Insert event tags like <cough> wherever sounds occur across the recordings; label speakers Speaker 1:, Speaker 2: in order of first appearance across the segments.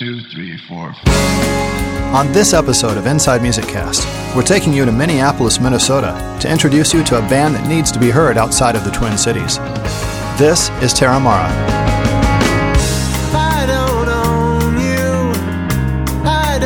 Speaker 1: two, three, four.
Speaker 2: On this episode of Inside Music Cast, we're taking you to Minneapolis, Minnesota to introduce you to a band that needs to be heard outside of the Twin Cities. This is Terramara.
Speaker 3: I don't own you. I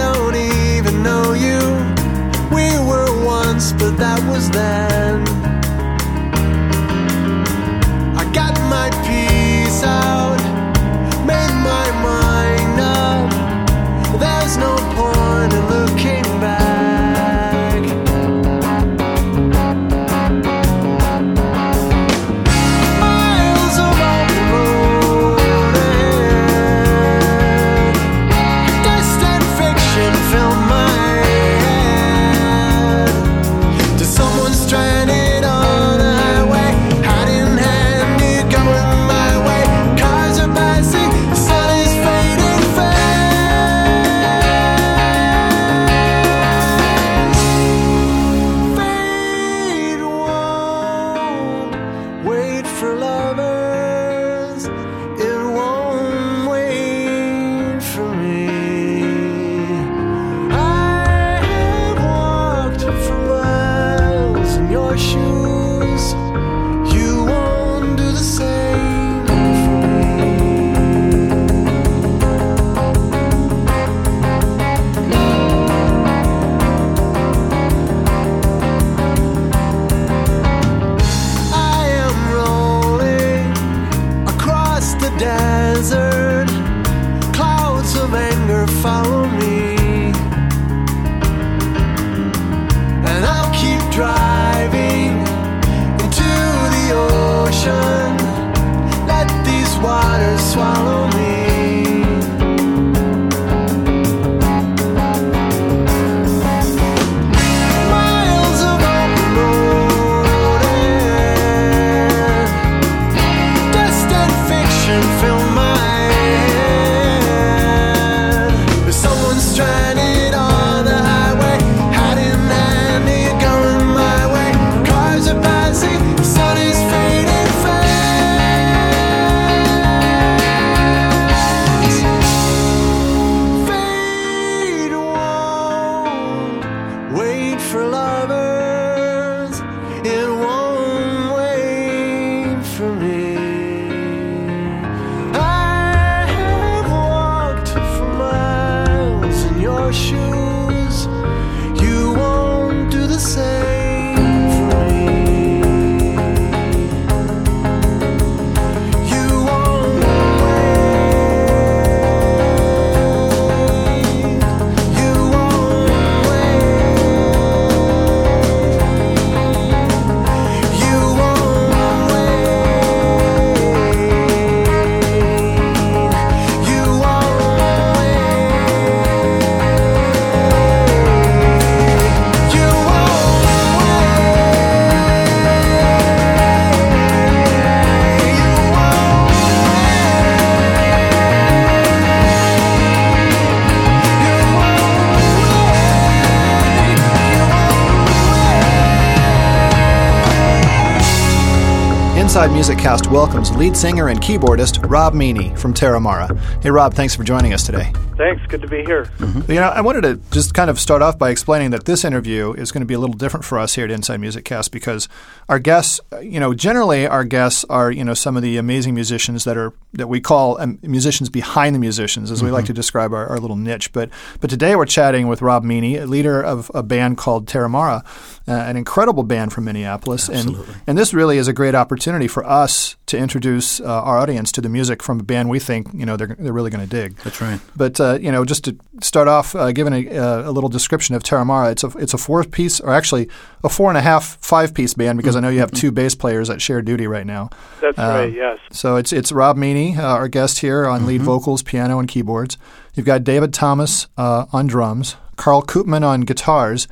Speaker 2: Welcomes lead singer and keyboardist Rob Meany from Terramara. Hey, Rob, thanks for joining us today.
Speaker 4: Thanks. Good to be here.
Speaker 2: You know, I wanted to just kind of start off by explaining that this interview is going to be a little different for us here at Inside Music Cast because our guests, you know, generally our guests are, you know, some of the amazing musicians that are that we call um, musicians behind the musicians, as we like to describe our, our little niche. But but today we're chatting with Rob Meany, leader of a band called Terramara, uh, an incredible band from Minneapolis, and and this really is a great opportunity for us to introduce uh, our audience to the music from a band we think you know they're they're really going to dig.
Speaker 5: That's right.
Speaker 2: But uh, you know, just to start off, uh, giving a, uh, a little description of Terramara, it's a it's a four piece, or actually a four and a half five piece band because I know you have two bass players that share duty right now.
Speaker 4: That's
Speaker 2: Uh,
Speaker 4: right. Yes.
Speaker 2: So it's it's Rob Meany, uh, our guest here on lead vocals, piano, and keyboards. You've got David Thomas uh, on drums, Carl Koopman on guitars,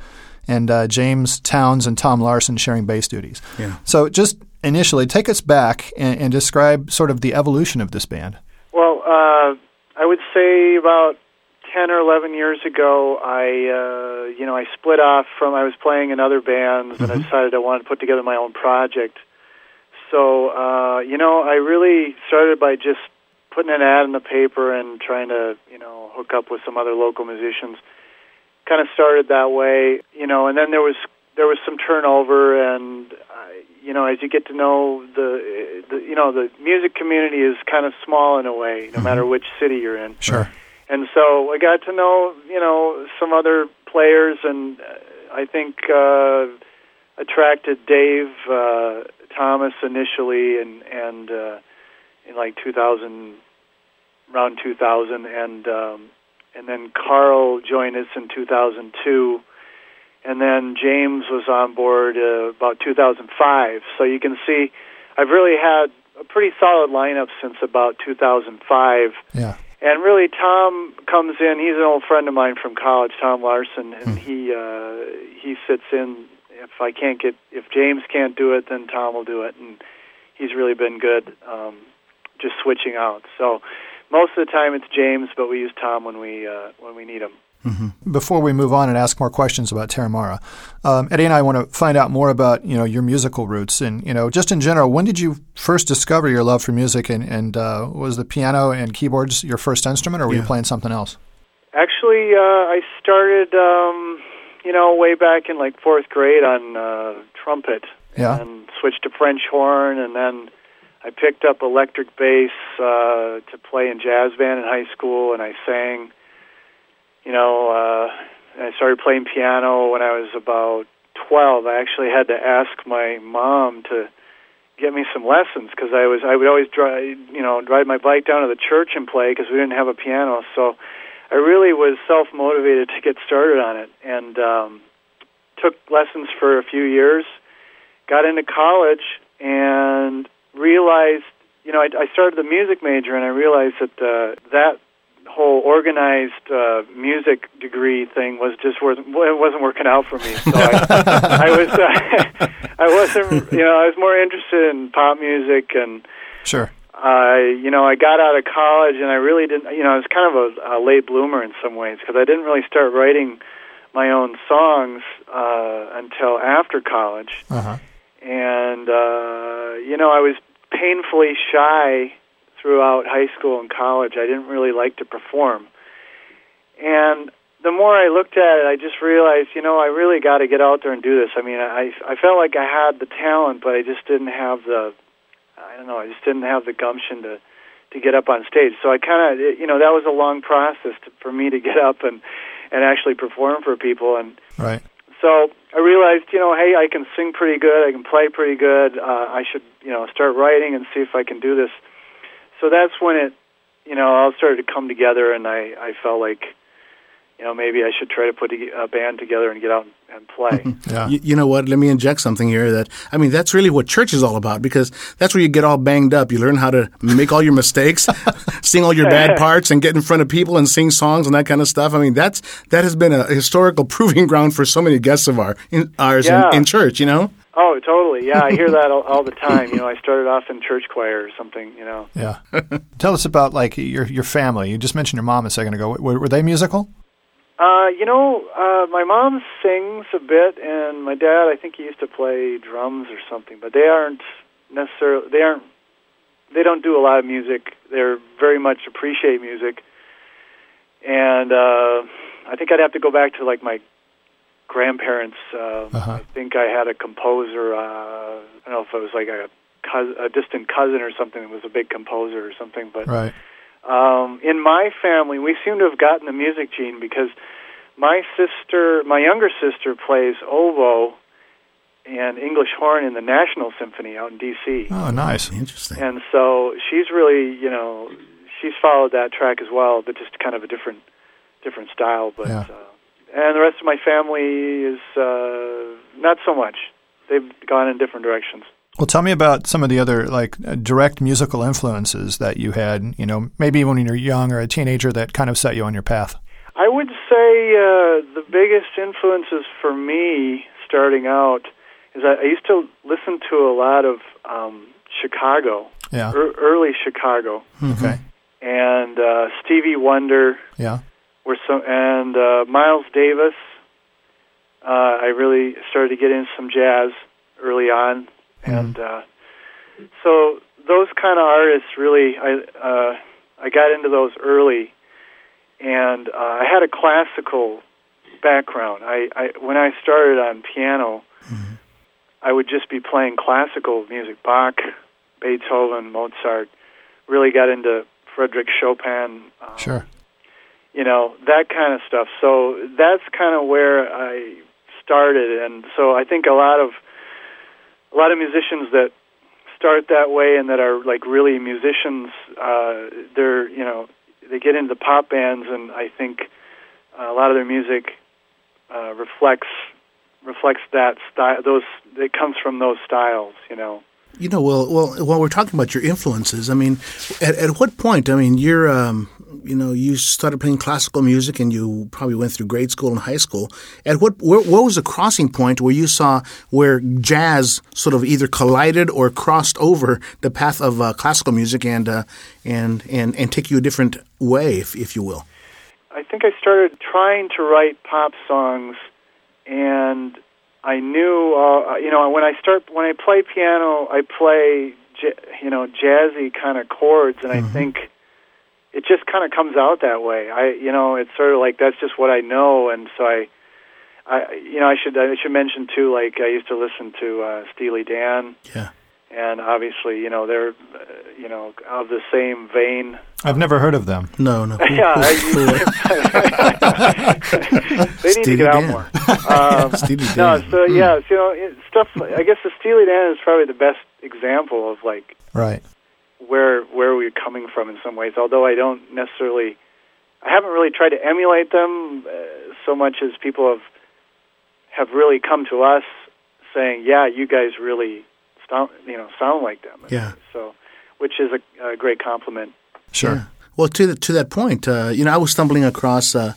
Speaker 2: and uh, James Towns and Tom Larson sharing bass duties.
Speaker 5: Yeah.
Speaker 2: So just initially, take us back and, and describe sort of the evolution of this band.
Speaker 4: Well, uh, I would say about ten or eleven years ago, I uh, you know I split off from I was playing in other bands, and I decided I wanted to put together my own project. So uh, you know, I really started by just putting an ad in the paper and trying to you know hook up with some other local musicians. Kind of started that way, you know, and then there was there was some turnover, and uh, you know, as you get to know the, the you know the music community is kind of small in a way, no matter which city you're in.
Speaker 2: Sure.
Speaker 4: And so I got to know, you know, some other players, and uh, I think uh, attracted Dave uh, Thomas initially, and and uh, in like 2000, around 2000, and um, and then Carl joined us in 2002, and then James was on board uh, about 2005. So you can see, I've really had a pretty solid lineup since about 2005.
Speaker 2: Yeah.
Speaker 4: And really, Tom comes in. He's an old friend of mine from college, Tom Larson, and he uh, he sits in. If I can't get, if James can't do it, then Tom will do it, and he's really been good, um, just switching out. So most of the time it's James, but we use Tom when we uh, when we need him.
Speaker 2: Before we move on and ask more questions about Terramara, um, Eddie and I want to find out more about you know your musical roots and you know just in general. When did you first discover your love for music and and uh, was the piano and keyboards your first instrument or were you playing something else?
Speaker 4: Actually, uh, I started, um, you know, way back in like fourth grade on uh, trumpet,
Speaker 2: Yeah.
Speaker 4: and switched to French horn, and then I picked up electric bass uh, to play in jazz band in high school, and I sang. You know, uh, I started playing piano when I was about twelve. I actually had to ask my mom to get me some lessons because I was I would always drive, you know, ride my bike down to the church and play because we didn't have a piano. So I really was self motivated to get started on it, and um, took lessons for a few years. Got into college and realized, you know, I, I started the music major, and I realized that uh, that whole organized uh, music degree thing was just wasn't it wasn't working out for me. So I, <laughs> I was uh, <laughs> I wasn't you know I was more interested in pop music and
Speaker 2: Sure.
Speaker 4: I, you know, I got out of college and I really didn't, you know, I was kind of a, a late bloomer in some ways because I didn't really start writing my own songs uh, until after college.
Speaker 2: Uh huh.
Speaker 4: And, uh, you know, I was painfully shy throughout high school and college. I didn't really like to perform. And the more I looked at it, I just realized, you know, I really got to get out there and do this. I mean, I I felt like I had the talent, but I just didn't have the I don't know, I just didn't have the gumption to to get up on stage. So I kind of, you know, that was a long process to, for me to get up and and actually perform for people. And
Speaker 2: Right.
Speaker 4: So I realized, you know, hey, I can sing pretty good, I can play pretty good. Uh, I should, you know, start writing and see if I can do this. So that's when it, you know, all started to come together, and I I felt like, you know, maybe I should try to put a a band together and get out and play. <laughs>
Speaker 2: Yeah.
Speaker 1: You, you know what? Let me inject something here. That I mean, that's really what church is all about because that's where you get all banged up. You learn how to make all your mistakes, <laughs> sing all your bad <laughs> parts, and get in front of people and sing songs and that kind of stuff. I mean, that's that has been a historical proving ground for so many guests of our in, ours
Speaker 4: Yeah.
Speaker 1: in, in church. You know.
Speaker 4: Oh, totally. Yeah, I hear that all, all the time. You know, I started off in church choir or something. You know.
Speaker 2: Yeah. Tell us about like your your family. You just mentioned your mom a second ago. Were, were they musical?
Speaker 4: Uh, you know, uh, my mom sings a bit, and my dad, I think he used to play drums or something, but they aren't necessarily, they aren't, they don't do a lot of music. They're very much appreciate music. And, uh, I think I'd have to go back to like my grandparents. Uh,
Speaker 2: Uh-huh.
Speaker 4: I think I had a composer, uh, I don't know if it was like a, cous- a distant cousin or something that was a big composer or something, but
Speaker 2: Right.
Speaker 4: Um, in my family, we seem to have gotten the music gene because my sister, my younger sister, plays oboe and English horn in the National Symphony out in D.C.
Speaker 2: Oh, nice.
Speaker 1: Interesting.
Speaker 4: And so she's really, you know, she's followed that track as well, but just kind of a different, different style. But
Speaker 2: Yeah.
Speaker 4: uh, and the rest of my family is uh, not so much. They've gone in different directions.
Speaker 2: Well, tell me about some of the other like uh, direct musical influences that you had. You know, maybe when you were young or a teenager that kind of set you on your path.
Speaker 4: I would say uh, the biggest influences for me starting out is I, I used to listen to a lot of um, Chicago,
Speaker 2: Yeah.
Speaker 4: er, early Chicago,
Speaker 2: Okay.
Speaker 4: and uh, Stevie Wonder
Speaker 2: Yeah.
Speaker 4: were some, and uh, Miles Davis. Uh, I really started to get into some jazz early on, and uh, so those kind of artists really, I uh, I got into those early, and uh, I had a classical background. I, I when I started on piano, I would just be playing classical music, Bach, Beethoven, Mozart. Really got into Frederick Chopin. Um,
Speaker 2: Sure.
Speaker 4: you know that kind of stuff. So that's kind of where I started, and so I think a lot of a lot of musicians that start that way and that are like really musicians, uh, they're you know they get into pop bands, and I think uh, a lot of their music uh, reflects reflects that style. Those it comes from those styles, you know.
Speaker 1: You know, well, well, while we're talking about your influences, I mean, at, at what point? I mean, you're, um, you know, you started playing classical music, and you probably went through grade school and high school. At what, where, what was the crossing point where you saw where jazz sort of either collided or crossed over the path of uh, classical music and uh, and and and take you a different way, if if you will?
Speaker 4: I think I started trying to write pop songs, and I knew, uh, you know, when I start when I play piano, I play, j- you know, jazzy kind of chords, and I think it just kind of comes out that way. I, you know, it's sort of like that's just what I know, and so I, I, you know, I should I should mention too, like I used to listen to uh, Steely Dan,
Speaker 1: Yeah.
Speaker 4: and obviously, you know, they're, uh, you know, of the same vein.
Speaker 2: I've never heard of them.
Speaker 1: No, no. <laughs>
Speaker 4: Yeah, I, <laughs> they need to
Speaker 1: Steely
Speaker 4: get out
Speaker 1: Dan.
Speaker 4: more. <laughs> Um,
Speaker 1: Steely
Speaker 4: no,
Speaker 1: Dan.
Speaker 4: so yeah, so, you know, it, stuff. Like, I guess the Steely Dan is probably the best example of like
Speaker 2: Right.
Speaker 4: Where where we're coming from in some ways. Although I don't necessarily, I haven't really tried to emulate them uh, so much as people have have really come to us saying, "Yeah, you guys really sound you know sound like them."
Speaker 1: Yeah.
Speaker 4: So, which is a, a great compliment.
Speaker 2: Sure.
Speaker 1: Yeah. Well, to the, to that point, uh, you know, I was stumbling across, uh,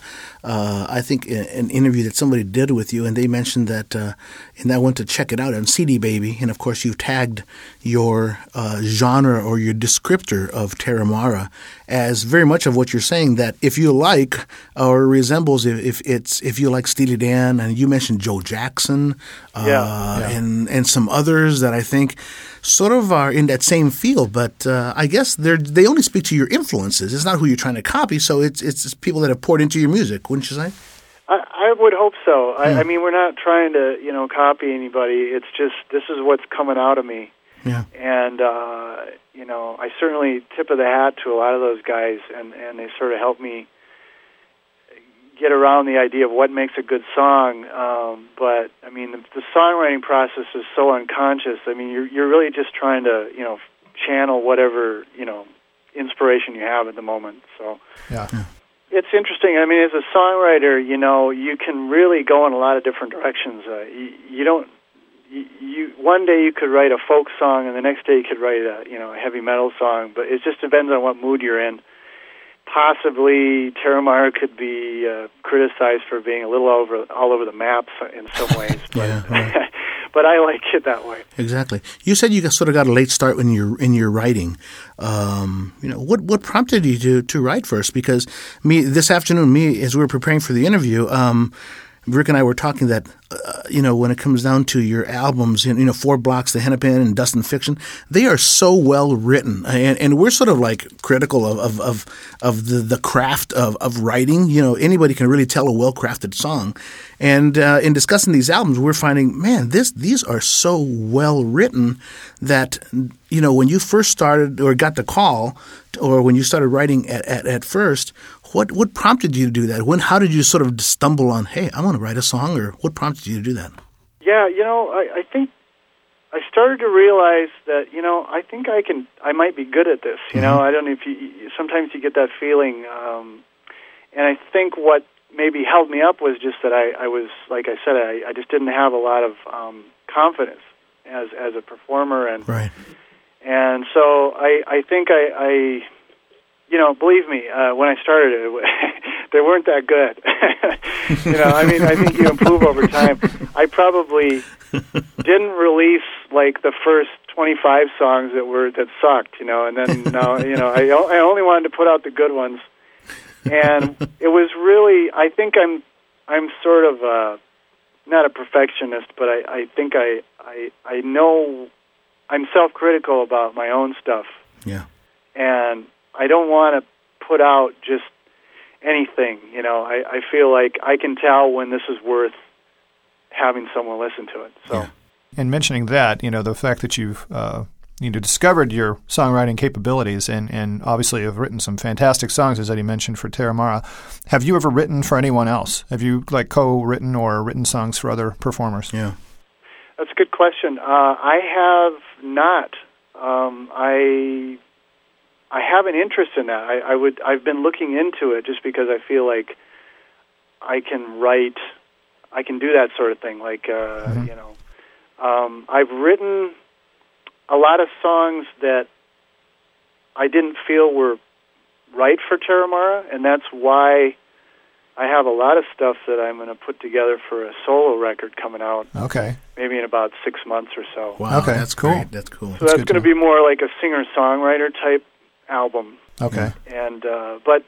Speaker 1: uh, I think, an interview that somebody did with you, and they mentioned that, uh, and I went to check it out on CD Baby, and of course, you tagged your uh, genre or your descriptor of Terramara as very much of what you're saying. That if you like or resembles, if, if it's if you like Steely Dan, and you mentioned Joe Jackson, uh,
Speaker 4: Yeah.
Speaker 2: Yeah.
Speaker 1: and and some others that I think sort of are in that same field, but uh, I guess they're they only speak to your influences. It's not who you're trying to copy, so it's it's people that have poured into your music, wouldn't you say?
Speaker 4: I, I would hope so. I, I mean, we're not trying to, you know, copy anybody. It's just this is what's coming out of me,
Speaker 1: Yeah,
Speaker 4: and uh, you know, I certainly tip of the hat to a lot of those guys, and and they sort of help me get around the idea of what makes a good song. Um, but I mean, the, the songwriting process is so unconscious. I mean, you're you're really just trying to, you know, channel whatever you know inspiration you have at the moment. So.
Speaker 2: Yeah.
Speaker 4: It's interesting. I mean, as a songwriter, you know, you can really go in a lot of different directions. Uh, you, you don't. You, you one day you could write a folk song, and the next day you could write a you know a heavy metal song. But it just depends on what mood you're in. Possibly, Terramara could be uh, criticized for being a little over all over the map in some <laughs> ways. But,
Speaker 1: Yeah, right. <laughs>
Speaker 4: but I like it that way.
Speaker 1: exactly. You said you sort of got a late start in your in your writing. Um, you know, what what prompted you to to write first? Because me this afternoon, me as we were preparing for the interview. Um, Rick and I were talking that, uh, you know, when it comes down to your albums, you know, Four Blocks, to Hennepin, and Dust and Fiction, they are so well written. And, and we're sort of like critical of, of, of, of the, the craft of, of writing. You know, anybody can really tell a well crafted song. And uh, in discussing these albums, we're finding, man, this these are so well written that, you know, when you first started or got the call, or when you started writing at, at, at first, what what prompted you to do that? When how did you sort of stumble on, hey, I want to write a song, or what prompted you to do that?
Speaker 4: Yeah, you know, I, I think I started to realize that you know I think I can I might be good at this. You know, I don't know if you sometimes you get that feeling, um, and I think what maybe held me up was just that I, I was like I said I, I just didn't have a lot of um, confidence as as a performer and
Speaker 1: Right.
Speaker 4: and so I I think I, I you know believe me uh, when I started it <laughs> they weren't that good. <laughs> You know I mean I think you improve over time. I probably didn't release like the first 25 songs that were that sucked you know and then now you know I only wanted to put out the good ones. And it was really I think I'm I'm sort of uh not a perfectionist but I I think I I I know I'm self-critical about my own stuff.
Speaker 1: Yeah.
Speaker 4: and I don't want to put out just anything. You know, I, I feel like I can tell when this is worth having someone listen to it. So.
Speaker 1: Yeah.
Speaker 2: And mentioning that, you know, the fact that you've uh, you know discovered your songwriting capabilities and, and obviously have written some fantastic songs, as Eddie mentioned for Terramara. Have you ever written for anyone else? Have you like co-written or written songs for other performers?
Speaker 1: Yeah.
Speaker 4: That's a good question. Uh, I have not. Um, I I have an interest in that. I, I would. I've been looking into it just because I feel like I can write. I can do that sort of thing. Like uh,
Speaker 2: Mhm.
Speaker 4: you know, um, I've written a lot of songs that I didn't feel were right for Terramara, and that's why I have a lot of stuff that I'm going to put together for a solo record coming out
Speaker 2: Okay.
Speaker 4: maybe in about six months or so.
Speaker 1: Wow.
Speaker 2: Okay,
Speaker 1: That's
Speaker 2: cool.
Speaker 1: Great. That's cool.
Speaker 4: So
Speaker 2: That's
Speaker 4: that's going to be more like a singer-songwriter type album.
Speaker 2: Okay.
Speaker 4: And uh, but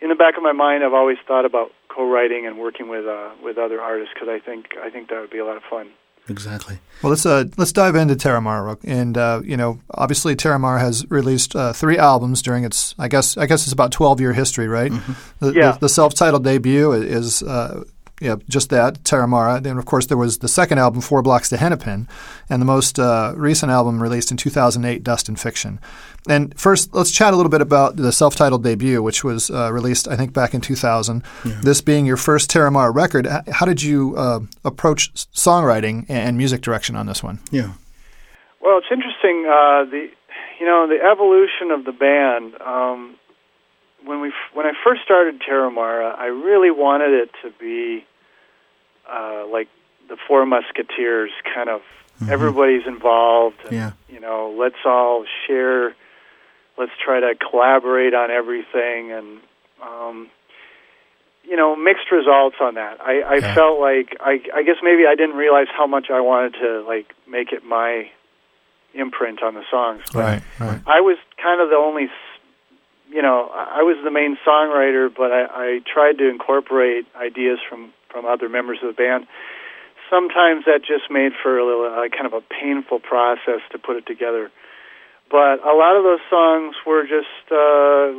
Speaker 4: in the back of my mind, I've always thought about co-writing and working with uh, with other artists because I think I think that would be a lot of fun.
Speaker 1: Exactly.
Speaker 2: Well, let's uh, let's dive into Terramara, and uh, you know, obviously Terramara has released uh, three albums during its, I guess, I guess it's about twelve year history, right? The,
Speaker 4: Yeah.
Speaker 2: the, the self titled debut is, uh, yeah, just that Terramara. Then, of course, there was the second album, Four Blocks to Hennepin, and the most uh, recent album released in two thousand eight, Dust and Fiction. And first, let's chat a little bit about the self titled debut, which was uh, released, I think, back in two thousand. This being your first Terramara record, how did you uh, approach songwriting and music direction on this one?
Speaker 1: Yeah.
Speaker 4: Well, it's interesting. Uh, the you know the evolution of the band. Um, when we when I first started Terramara, I really wanted it to be uh, like the Four Musketeers, kind of everybody's involved. And,
Speaker 1: Yeah.
Speaker 4: You know, let's all share. Let's try to collaborate on everything, and um, you know, mixed results on that. I, I
Speaker 1: Yeah.
Speaker 4: felt like I, I guess maybe I didn't realize how much I wanted to like make it my imprint on the songs. But
Speaker 2: Right, right.
Speaker 4: I was kind of the only, you know, I was the main songwriter, but I, I tried to incorporate ideas from from other members of the band. Sometimes that just made for a little uh, kind of a painful process to put it together. But a lot of those songs were just, uh,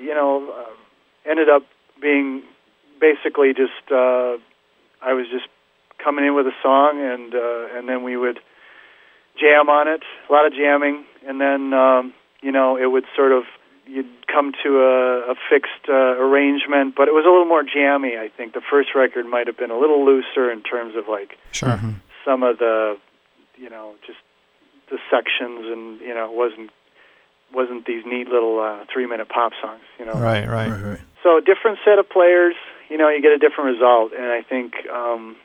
Speaker 4: you know, uh, ended up being basically just. Uh, I was just coming in with a song, and uh, and then we would jam on it, a lot of jamming, and then um, you know it would sort of you'd come to a, a fixed uh, arrangement, but it was a little more jammy. I think the first record might have been a little looser in terms of like
Speaker 2: Sure.
Speaker 4: some of the, you know, just the sections, and you know, it wasn't wasn't these neat little uh, three minute pop songs, you know.
Speaker 2: Right, right.
Speaker 1: Right. Right.
Speaker 4: So a different set of players, you know, you get a different result, and I think, um,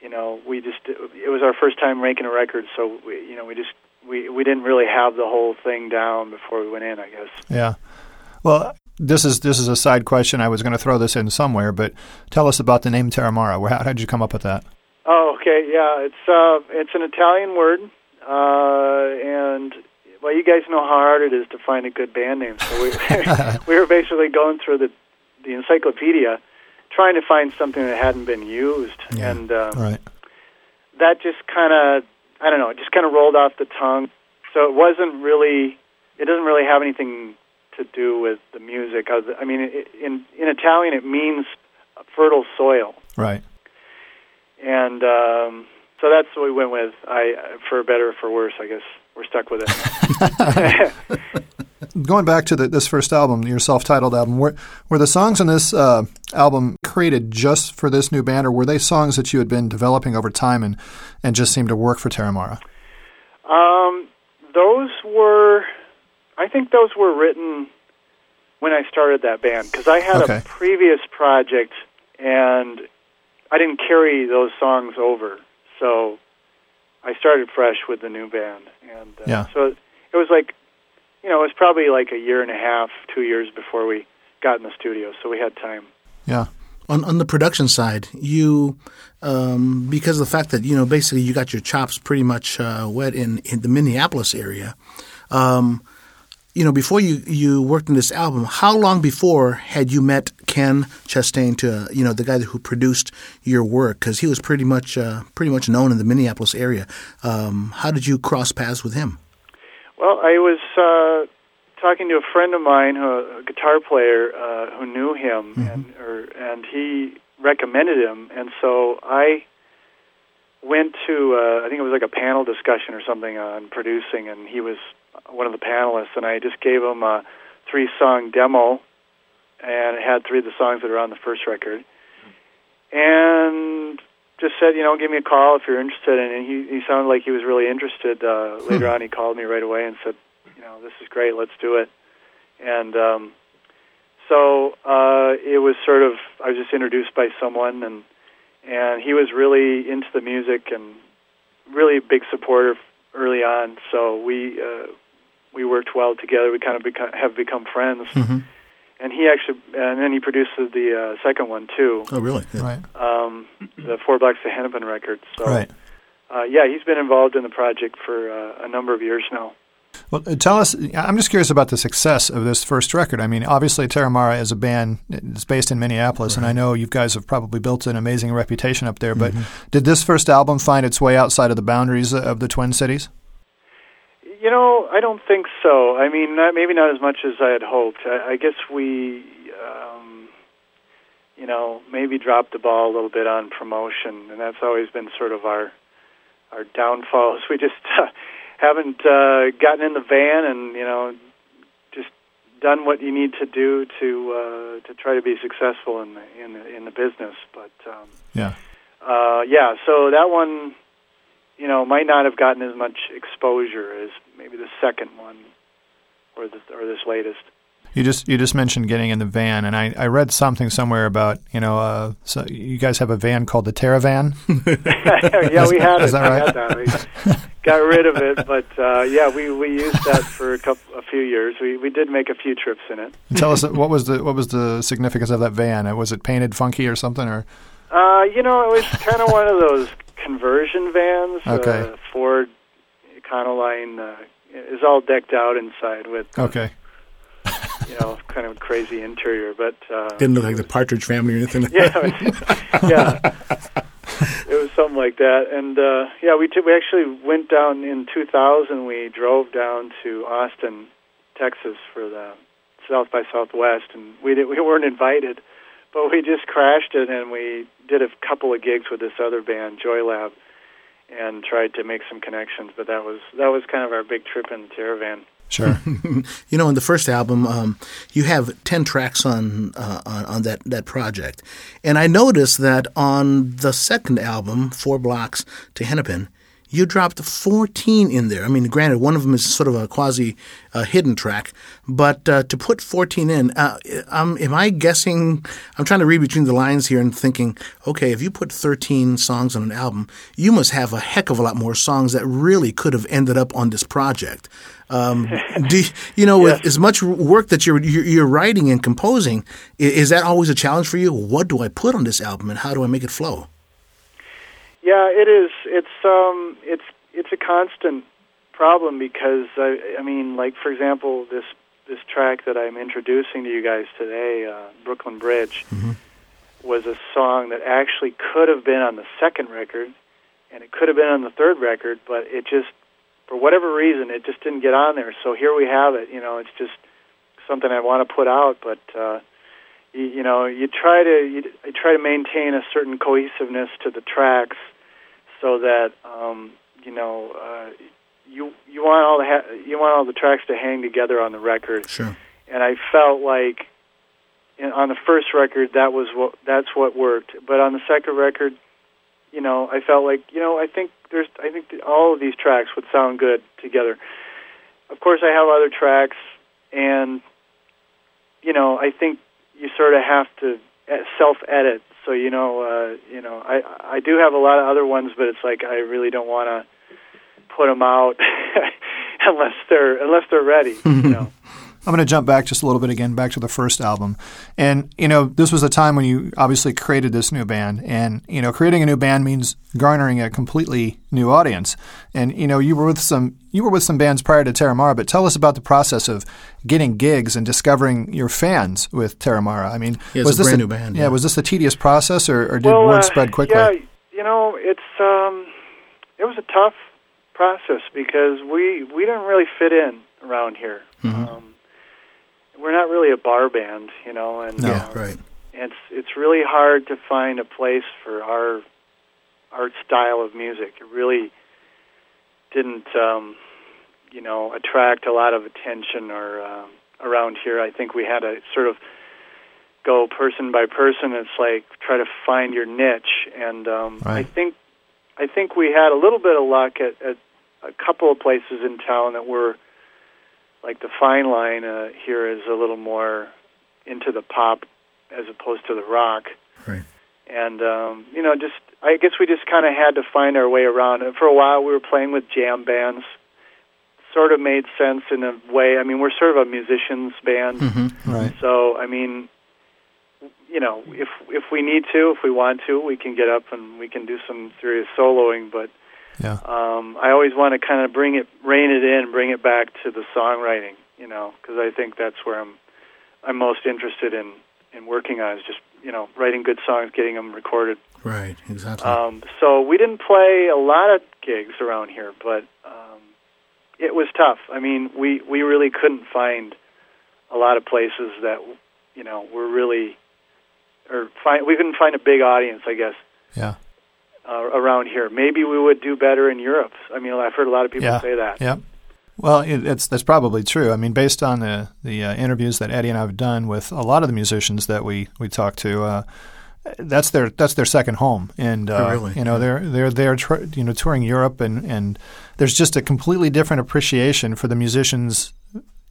Speaker 4: you know, we just it was our first time making a record, so we, you know, we just we we didn't really have the whole thing down before we went in, I guess.
Speaker 2: Yeah. Well, this is this is a side question. I was going to throw this in somewhere, but tell us about the name Terramara. How did you come up with that?
Speaker 4: Oh, okay, yeah, it's uh, it's an Italian word, uh, and well, you guys know how hard it is to find a good band name. So we <laughs> <laughs> we were basically going through the the encyclopedia, trying to find something that hadn't been used,
Speaker 1: Yeah.
Speaker 4: and uh,
Speaker 2: Right.
Speaker 4: that just kind of I don't know, it just kind of rolled off the tongue. So it wasn't really, it doesn't really have anything to do with the music. I mean, it, in in Italian, it means fertile soil,
Speaker 2: Right.
Speaker 4: and um, so that's what we went with. I, for better or for worse, I guess we're stuck with it. <laughs> <laughs>
Speaker 2: Going back to the, this first album, your self-titled album, were, were the songs on this uh, album created just for this new band, or were they songs that you had been developing over time and, and just seemed to work for Terramara?
Speaker 4: Um, those were, I think those were written when I started that band because I had
Speaker 2: Okay.
Speaker 4: a previous project and I didn't carry those songs over, so I started fresh with the new band, and uh,
Speaker 2: Yeah.
Speaker 4: so it was like, you know, it was probably like a year and a half, two years before we got in the studio, so we had time.
Speaker 2: Yeah.
Speaker 1: On on the production side, you um, because of the fact that you know basically you got your chops pretty much uh, wet in, in the Minneapolis area. Um, you know, before you, you worked on this album, how long before had you met Ken Chastain, to you know the guy who produced your work? Because he was pretty much uh, pretty much known in the Minneapolis area. Um, how did you cross paths with him?
Speaker 4: Well, I was uh, talking to a friend of mine, who a guitar player uh, who knew him, and or, and he recommended him, and so I went to uh, I think it was like a panel discussion or something on producing, and he was one of the panelists, and I just gave him a three song demo, and it had three of the songs that are on the first record, and just said, you know, give me a call if you're interested, and he he sounded like he was really interested. Uh, later on, he called me right away and said, you know, this is great, let's do it, and. um so uh, it was sort of I was just introduced by someone, and and he was really into the music and really a big supporter early on. So we uh, we worked well together. We kind of become, have become friends.
Speaker 1: Mm-hmm.
Speaker 4: And he actually, and then he produced the uh, second one too,
Speaker 1: Oh, really? Yeah.
Speaker 2: Right.
Speaker 4: um, the Four Blocks to Hennepin record. So
Speaker 2: Right.
Speaker 4: uh, yeah, he's been involved in the project for uh, a number of years now.
Speaker 2: Well, uh, tell us. I'm just curious about the success of this first record. I mean, obviously, Terramara is a band is based in Minneapolis, and I know you guys have probably built an amazing reputation up there. But did this first album find its way outside of the boundaries of the Twin Cities?
Speaker 4: You know, I don't think so. I mean, not, maybe not as much as I had hoped. I, I guess we, um, you know, maybe dropped the ball a little bit on promotion, and that's always been sort of our our downfalls. <laughs> We just uh, haven't uh, gotten in the van and you know just done what you need to do to uh, to try to be successful in the in the, in the business. But um,
Speaker 2: Yeah.
Speaker 4: uh, yeah, so that one, you know, might not have gotten as much exposure as maybe the second one or the or this latest.
Speaker 2: You just you just mentioned getting in the van, and I, I read something somewhere about you know uh, so you guys have a van called the Terravan. <laughs> <laughs>
Speaker 4: yeah, we had
Speaker 2: Is
Speaker 4: it.
Speaker 2: that right?
Speaker 4: that. We got rid of it, but uh, yeah, we we used that for a couple a few years. We we did make a few trips in it.
Speaker 2: Tell us what was the what was the significance of that van? Uh, Was it painted funky or something? Or
Speaker 4: Uh, you know, it was kind of one of those conversion vans.
Speaker 2: Okay.
Speaker 4: Uh, Ford Econoline uh, is all decked out inside with
Speaker 2: okay,
Speaker 4: you know <laughs> kind of crazy interior, but uh,
Speaker 1: Didn't look like the Partridge Family or anything. <laughs>
Speaker 4: yeah, it yeah. It was something like that, and uh, yeah, we t- we actually went down in 2000. We drove down to Austin, Texas, for the South by Southwest, and we did, we weren't invited, but we just crashed it, and we did a couple of gigs with this other band, Joy Lab, and tried to make some connections. But that was that was kind of our big trip in the Terravan.
Speaker 2: sure. <laughs>
Speaker 1: You know, in the first album, um, you have ten tracks on, uh, on on that that project, and I noticed that on the second album, Four Blocks to Hennepin, you dropped fourteen in there. I mean, granted, one of them is sort of a quasi uh, hidden track, but uh, to put fourteen in, uh, um, am I guessing? I'm trying to read between the lines here and thinking, okay, if you put thirteen songs on an album, you must have a heck of a lot more songs that really could have ended up on this project. Um, <laughs> do you, know with as much work that you're you're writing and composing? Is that always a challenge for you? What do I put on this album, and how do I make it flow?
Speaker 4: Yeah, it is. It's um, it's it's a constant problem because I, I mean, like for example, this this track that I'm introducing to you guys today, uh, Brooklyn Bridge, was a song that actually could have been on the second record, and it could have been on the third record, but it just, for whatever reason, it just didn't get on there. So here we have it. You know, it's just something I want to put out, but. uh you, you know, you try to you, you try to maintain a certain cohesiveness to the tracks, so that um, you know uh, you you want all the ha- you want all the tracks to hang together on the record.
Speaker 1: Sure.
Speaker 4: And I felt like in, on the first record that was what that's what worked, but on the second record, you know, I felt like you know I think there's I think all of these tracks would sound good together. Of course, I have other tracks, and you know I think you sort of have to self edit. So you know, uh, you know, I I do have a lot of other ones, but it's like I really don't want to put them out <laughs> unless they're unless they're ready. You know. <laughs>
Speaker 2: I'm going to jump back just a little bit again, back to the first album. And, you know, this was a time when you obviously created this new band. And, you know, creating a new band means garnering a completely new audience. And, you know, you were with some you were with some bands prior to Terramara, but tell us about the process of getting gigs and discovering your fans with Terramara. I mean,
Speaker 1: Yeah,
Speaker 2: was
Speaker 1: a
Speaker 2: this
Speaker 1: brand new band,
Speaker 2: Yeah,
Speaker 1: yeah.
Speaker 2: was this a tedious process or, or did
Speaker 4: well,
Speaker 2: word
Speaker 4: uh,
Speaker 2: spread quickly?
Speaker 4: Yeah, you know, it's um, it was a tough process because we we didn't really fit in around here.
Speaker 2: Mm-hmm.
Speaker 4: Um, we're not really a bar band, you know, and
Speaker 2: No.
Speaker 1: Yeah,
Speaker 4: uh,
Speaker 1: right.
Speaker 4: it's it's really hard to find a place for our our style of music. It really didn't, um, you know, attract a lot of attention or uh, around here. I think we had to sort of go person by person. It's like try to find your niche, and um, I
Speaker 2: Right.
Speaker 4: think I think we had a little bit of luck at, at a couple of places in town that were like the fine line uh, here is a little more into the pop as opposed to the rock.
Speaker 1: Right.
Speaker 4: And um, you know, just I guess we just kind of had to find our way around. And for a while, we were playing with jam bands. Sort of made sense in a way. I mean, we're sort of a musicians band,
Speaker 1: Mm-hmm.
Speaker 2: Right.
Speaker 4: so I mean, you know, if if we need to, if we want to, we can get up and we can do some serious soloing. But
Speaker 2: Yeah.
Speaker 4: um, I always want to kind of bring it, rein it in, bring it back to the songwriting, you know, because I think that's where I'm, I'm most interested in in working on is just you know writing good songs, getting them recorded.
Speaker 1: Right. Exactly.
Speaker 4: Um, so we didn't play a lot of gigs around here, but um, it was tough. I mean, we we really couldn't find a lot of places that you know were really, or find we couldn't find a big audience, I guess
Speaker 2: Yeah.
Speaker 4: Uh, around here. Maybe we would do better in Europe. I mean, I've heard a lot of people
Speaker 2: Yeah.
Speaker 4: say that.
Speaker 2: Yeah. Well, it, it's that's probably true. I mean, based on the the uh, interviews that Eddie and I have done with a lot of the musicians that we we talk to, uh, that's their that's their second home, and uh,
Speaker 1: Oh, really?
Speaker 2: you know they're they're they're tr- you know touring Europe, and and there's just a completely different appreciation for the musicians,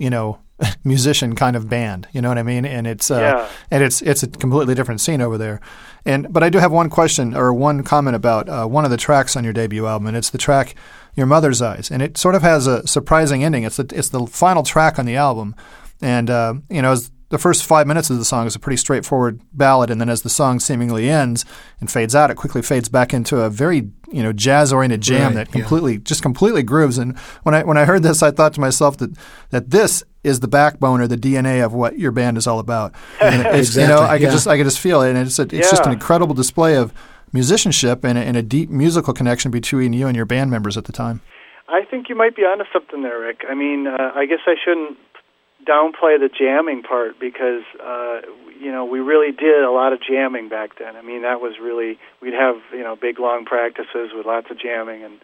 Speaker 2: you know, <laughs> musician kind of band. You know what I mean? And it's uh,
Speaker 4: Yeah.
Speaker 2: and it's it's a completely different scene over there. And but I do have one question or one comment about uh, one of the tracks on your debut album, and it's the track "Your Mother's Eyes," and it sort of has a surprising ending. It's the it's the final track on the album, and uh, you know. As, the first five minutes of the song is a pretty straightforward ballad, and then as the song seemingly ends and fades out, it quickly fades back into a very you know jazz oriented jam
Speaker 1: Right,
Speaker 2: that
Speaker 1: yeah.
Speaker 2: completely just completely grooves. And when I when I heard this, I thought to myself that that this is the backbone or the DNA of what your band is all about. <laughs> It's, You know, I could
Speaker 1: yeah.
Speaker 2: just I could just feel it, and it's a, it's just an incredible display of musicianship and a, and a deep musical connection between you and your band members at the time.
Speaker 4: I think you might be onto something there, Rick. I mean, uh, I guess I shouldn't downplay the jamming part because uh, you know we really did a lot of jamming back then. I mean, that was really we'd have you know big long practices with lots of jamming and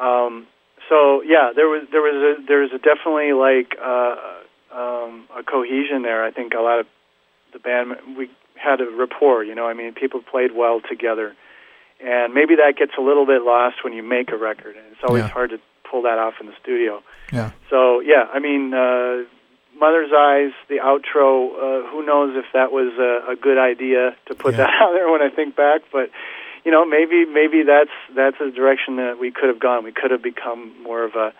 Speaker 4: um, so yeah, there was there was a there was a definitely like uh, um, a cohesion there. I think a lot of the band we had a rapport. You know, I mean, people played well together, and maybe that gets a little bit lost when you make a record, and it's always
Speaker 2: Yeah.
Speaker 4: hard to pull that off in the studio.
Speaker 2: Yeah.
Speaker 4: So yeah, I mean, uh, Mother's Eyes, the outro. Uh, who knows if that was a, a good idea to put
Speaker 2: Yeah.
Speaker 4: that <laughs> out there when I think back, but you know, maybe maybe that's that's a direction that we could have gone. We could have become more of a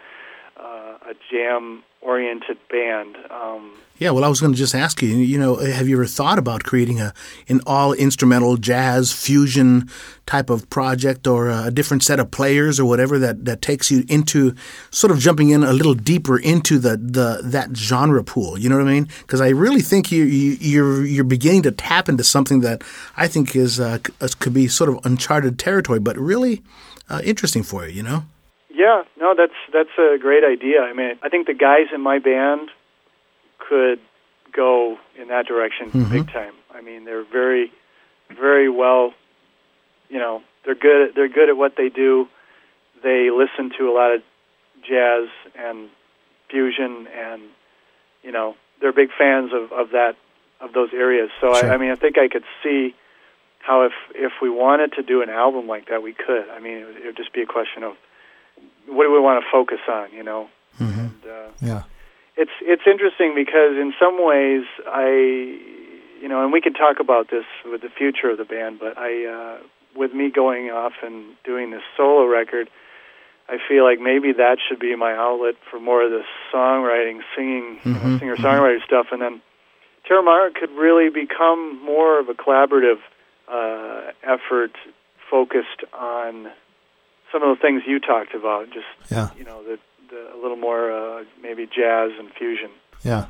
Speaker 4: uh, a jam oriented band. Um,
Speaker 1: Yeah, well, I was going to just ask you. You know, have you ever thought about creating a an all instrumental jazz fusion type of project, or a different set of players, or whatever that, that takes you into sort of jumping in a little deeper into the, the that genre pool? You know what I mean? Because I really think you, you you're you're beginning to tap into something that I think is uh, uh, could be sort of uncharted territory, but really uh, interesting for you. You know?
Speaker 4: Yeah, no, that's that's a great idea. I mean, I think the guys in my band could go in that direction big time. I mean, they're very, very well. You know, they're good. They're good at what they do. They listen to a lot of jazz and fusion, and you know, they're big fans of of that of those areas. So
Speaker 2: Sure.
Speaker 4: I, I mean, I think I could see how if if we wanted to do an album like that, we could. I mean, it would, it would just be a question of what do we want to focus on, you know? And, uh,
Speaker 2: Yeah.
Speaker 4: It's it's interesting because in some ways I, you know, and we could talk about this with the future of the band, but I, uh, with me going off and doing this solo record, I feel like maybe that should be my outlet for more of the songwriting, singing, you know, singer songwriter stuff, and then Terramara could really become more of a collaborative uh, effort focused on some of the things you talked about, just
Speaker 2: Yeah.
Speaker 4: you know, the a little more uh, maybe jazz and fusion.
Speaker 2: Yeah.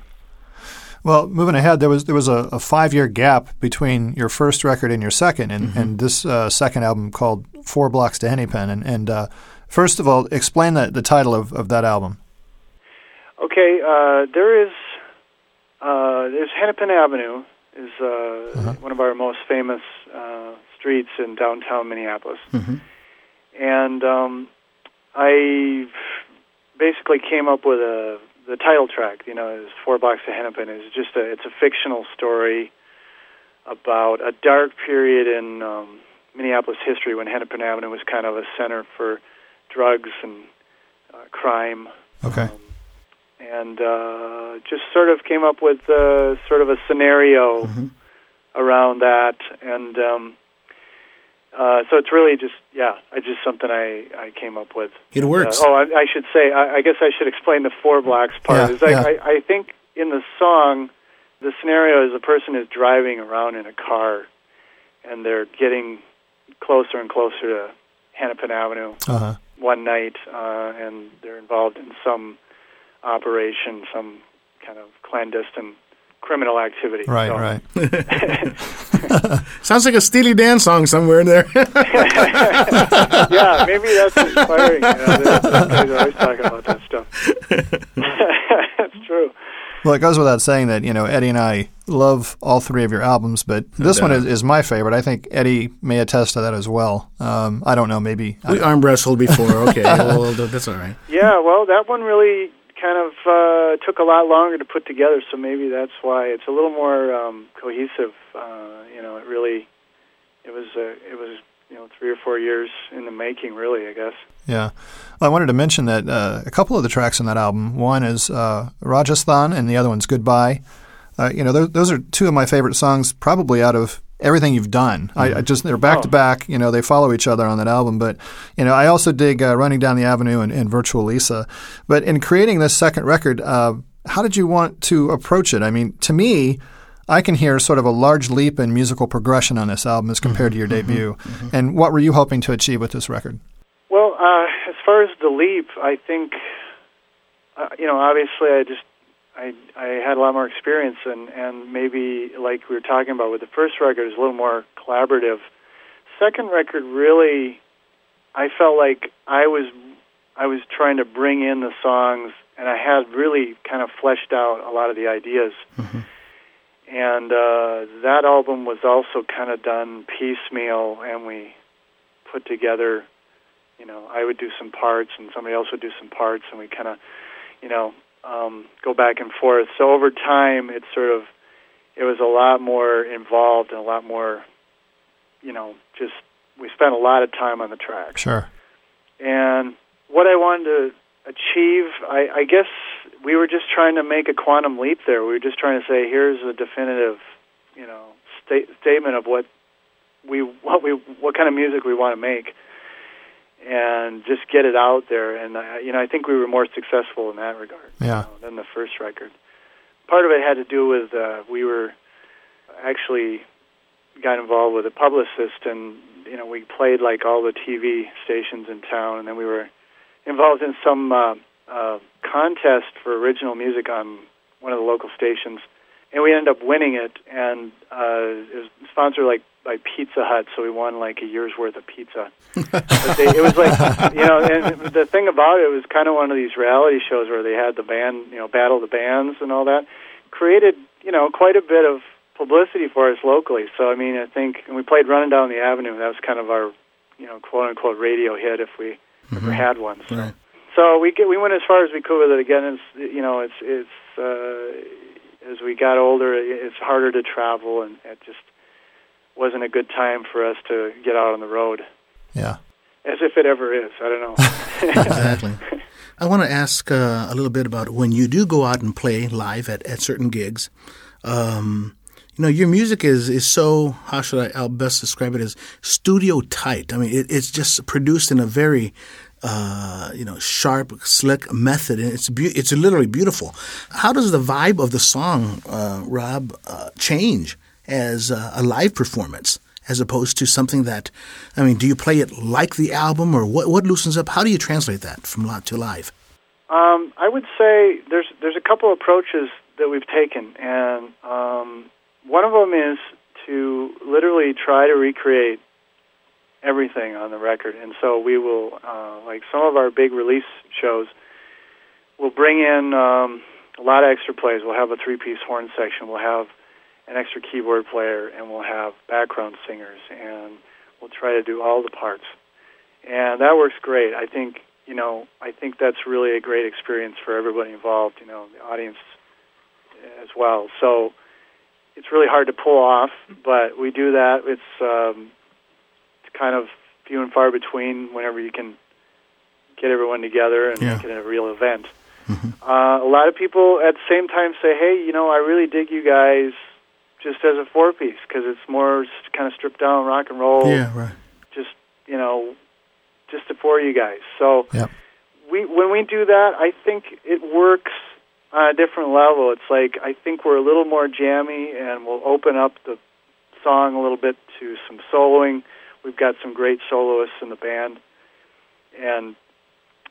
Speaker 2: Well, moving ahead, there was there was a, a five year gap between your first record and your second, and, and this uh, second album called Four Blocks to Hennepin. And, and uh, first of all, explain the, the title of, of that album.
Speaker 4: Okay, uh, there is uh, there's Hennepin Avenue is uh, one of our most famous uh, streets in downtown Minneapolis,
Speaker 1: Mhm.
Speaker 4: and um, I basically came up with a the title track. You know, is Four Blocks to Hennepin is just a it's a fictional story about a dark period in um, Minneapolis history when Hennepin Avenue was kind of a center for drugs and uh, crime
Speaker 2: Okay.
Speaker 4: and uh, just sort of came up with uh, sort of a scenario
Speaker 1: Mhm.
Speaker 4: around that, and um, uh, so it's really just yeah, I just something I I came up with.
Speaker 1: It works.
Speaker 4: Uh, oh, I, I should say, I, I guess I should explain the four blocks part.
Speaker 2: Yeah,
Speaker 4: Is
Speaker 2: yeah.
Speaker 4: I, I think in the song, the scenario is a person is driving around in a car, and they're getting closer and closer to Hennepin Avenue
Speaker 2: Uh huh.
Speaker 4: one night, uh, and they're involved in some operation, some kind of clandestine criminal activity.
Speaker 2: Right.
Speaker 4: So-
Speaker 2: Right. <laughs> <laughs>
Speaker 1: Sounds like a Steely Dan song somewhere in there. <laughs>
Speaker 4: yeah, maybe that's inspiring. You know, those guys are always talking about that stuff. that's true.
Speaker 2: Well, it goes without saying that you know Eddie and I love all three of your albums, but this one is, is my favorite. I think Eddie may attest to that as well. Um, I don't know, maybe. I
Speaker 1: we arm wrestled before. Okay, well, that's all right.
Speaker 4: Yeah, well, that one really kind of uh, took a lot longer to put together, so maybe that's why it's a little more um, cohesive. Uh, you know, it really, it was, uh, it was, you know, three or four years in the making, really. I guess.
Speaker 2: Yeah. Well, I wanted to mention that uh, a couple of the tracks on that album, one is uh, Rajasthan and the other one's Goodbye. Uh, you know, those are two of my favorite songs, probably out of everything you've done. I, I just they're back to
Speaker 4: Oh.
Speaker 2: back. You know, they follow each other on that album. But you know, I also dig uh, Running Down the Avenue and, and Virtual Lisa. But in creating this second record, uh, how did you want to approach it? I mean, to me. I can hear sort of a large leap in musical progression on this album as compared to your debut. And what were you hoping to achieve with this record?
Speaker 4: Well, uh, as far as the leap, I think, uh, you know, obviously, I just I I had a lot more experience, and and maybe like we were talking about with the first record, is a little more collaborative. Second record, really, I felt like I was I was trying to bring in the songs, and I had really kind of fleshed out a lot of the ideas. And uh, that album was also kind of done piecemeal, and we put together you know, I would do some parts and somebody else would do some parts, and we kind of, you know, um, go back and forth. So over time, it sort of, it was a lot more involved and a lot more, you know, just we spent a lot of time on the track.
Speaker 2: Sure.
Speaker 4: And what I wanted to achieve, I, I guess we were just trying to make a quantum leap there. We were just trying to say, here's a definitive, you know, sta- statement of what we what we what kind of music we want to make and just get it out there. And uh, you know, I think we were more successful in that regard
Speaker 2: Yeah.
Speaker 4: you know, than the first record. Part of it had to do with uh, we were actually got involved with a publicist, and you know, we played like all the TV stations in town, and then we were involved in some uh, uh, contest for original music on one of the local stations, and we ended up winning it. And uh, it was sponsored like by Pizza Hut, so we won like a year's worth of pizza. but they, it was like <laughs> you know, and the thing about it was kind of one of these reality shows where they had the band, you know, battle the bands and all that. Created you know quite a bit of publicity for us locally. So I mean, I think and we played Running Down the Avenue. That was kind of our you know quote unquote radio hit if we ever had one. So.
Speaker 1: Right.
Speaker 4: So we get, we went as far as we could with it. Again, it's you know it's it's uh, as we got older, it's harder to travel, and it just wasn't a good time for us to get out on the road.
Speaker 2: Yeah.
Speaker 4: As if it ever is. I don't know. <laughs>
Speaker 1: exactly. I want to ask uh, a little bit about when you do go out and play live at, at certain gigs. Um, you know, your music is, is so, how should I I'll best describe it as studio tight. I mean, it, it's just produced in a very, uh, you know, sharp, slick method, and it's be- it's literally beautiful. How does the vibe of the song, uh, Rob, uh, change as uh, a live performance? As opposed to something that, I mean, do you play it like the album, or what? What loosens up? How do you translate that from live to live?
Speaker 4: Um, I would say there's there's a couple approaches that we've taken, and um, one of them is to literally try to recreate everything on the record. And so we will, uh, like some of our big release shows, we'll bring in um, a lot of extra plays. We'll have a three-piece horn section. We'll have an extra keyboard player, and we'll have background singers, and we'll try to do all the parts. And that works great. I think you know I think that's really a great experience for everybody involved. You know, the audience as well. So it's really hard to pull off, but we do that. It's um, kind of few and far between whenever you can get everyone together and
Speaker 1: Yeah.
Speaker 4: make it a real event. Uh, a lot of people at the same time say, "Hey, you know, I really dig you guys just as a four piece because it's more kind of stripped down rock and roll.
Speaker 1: Yeah, right.
Speaker 4: Just you know, just the four of you guys." So
Speaker 2: Yep.
Speaker 4: we when we do that, I think it works on a different level. It's like I think we're a little more jammy, and we'll open up the song a little bit to some soloing. We've got some great soloists in the band, and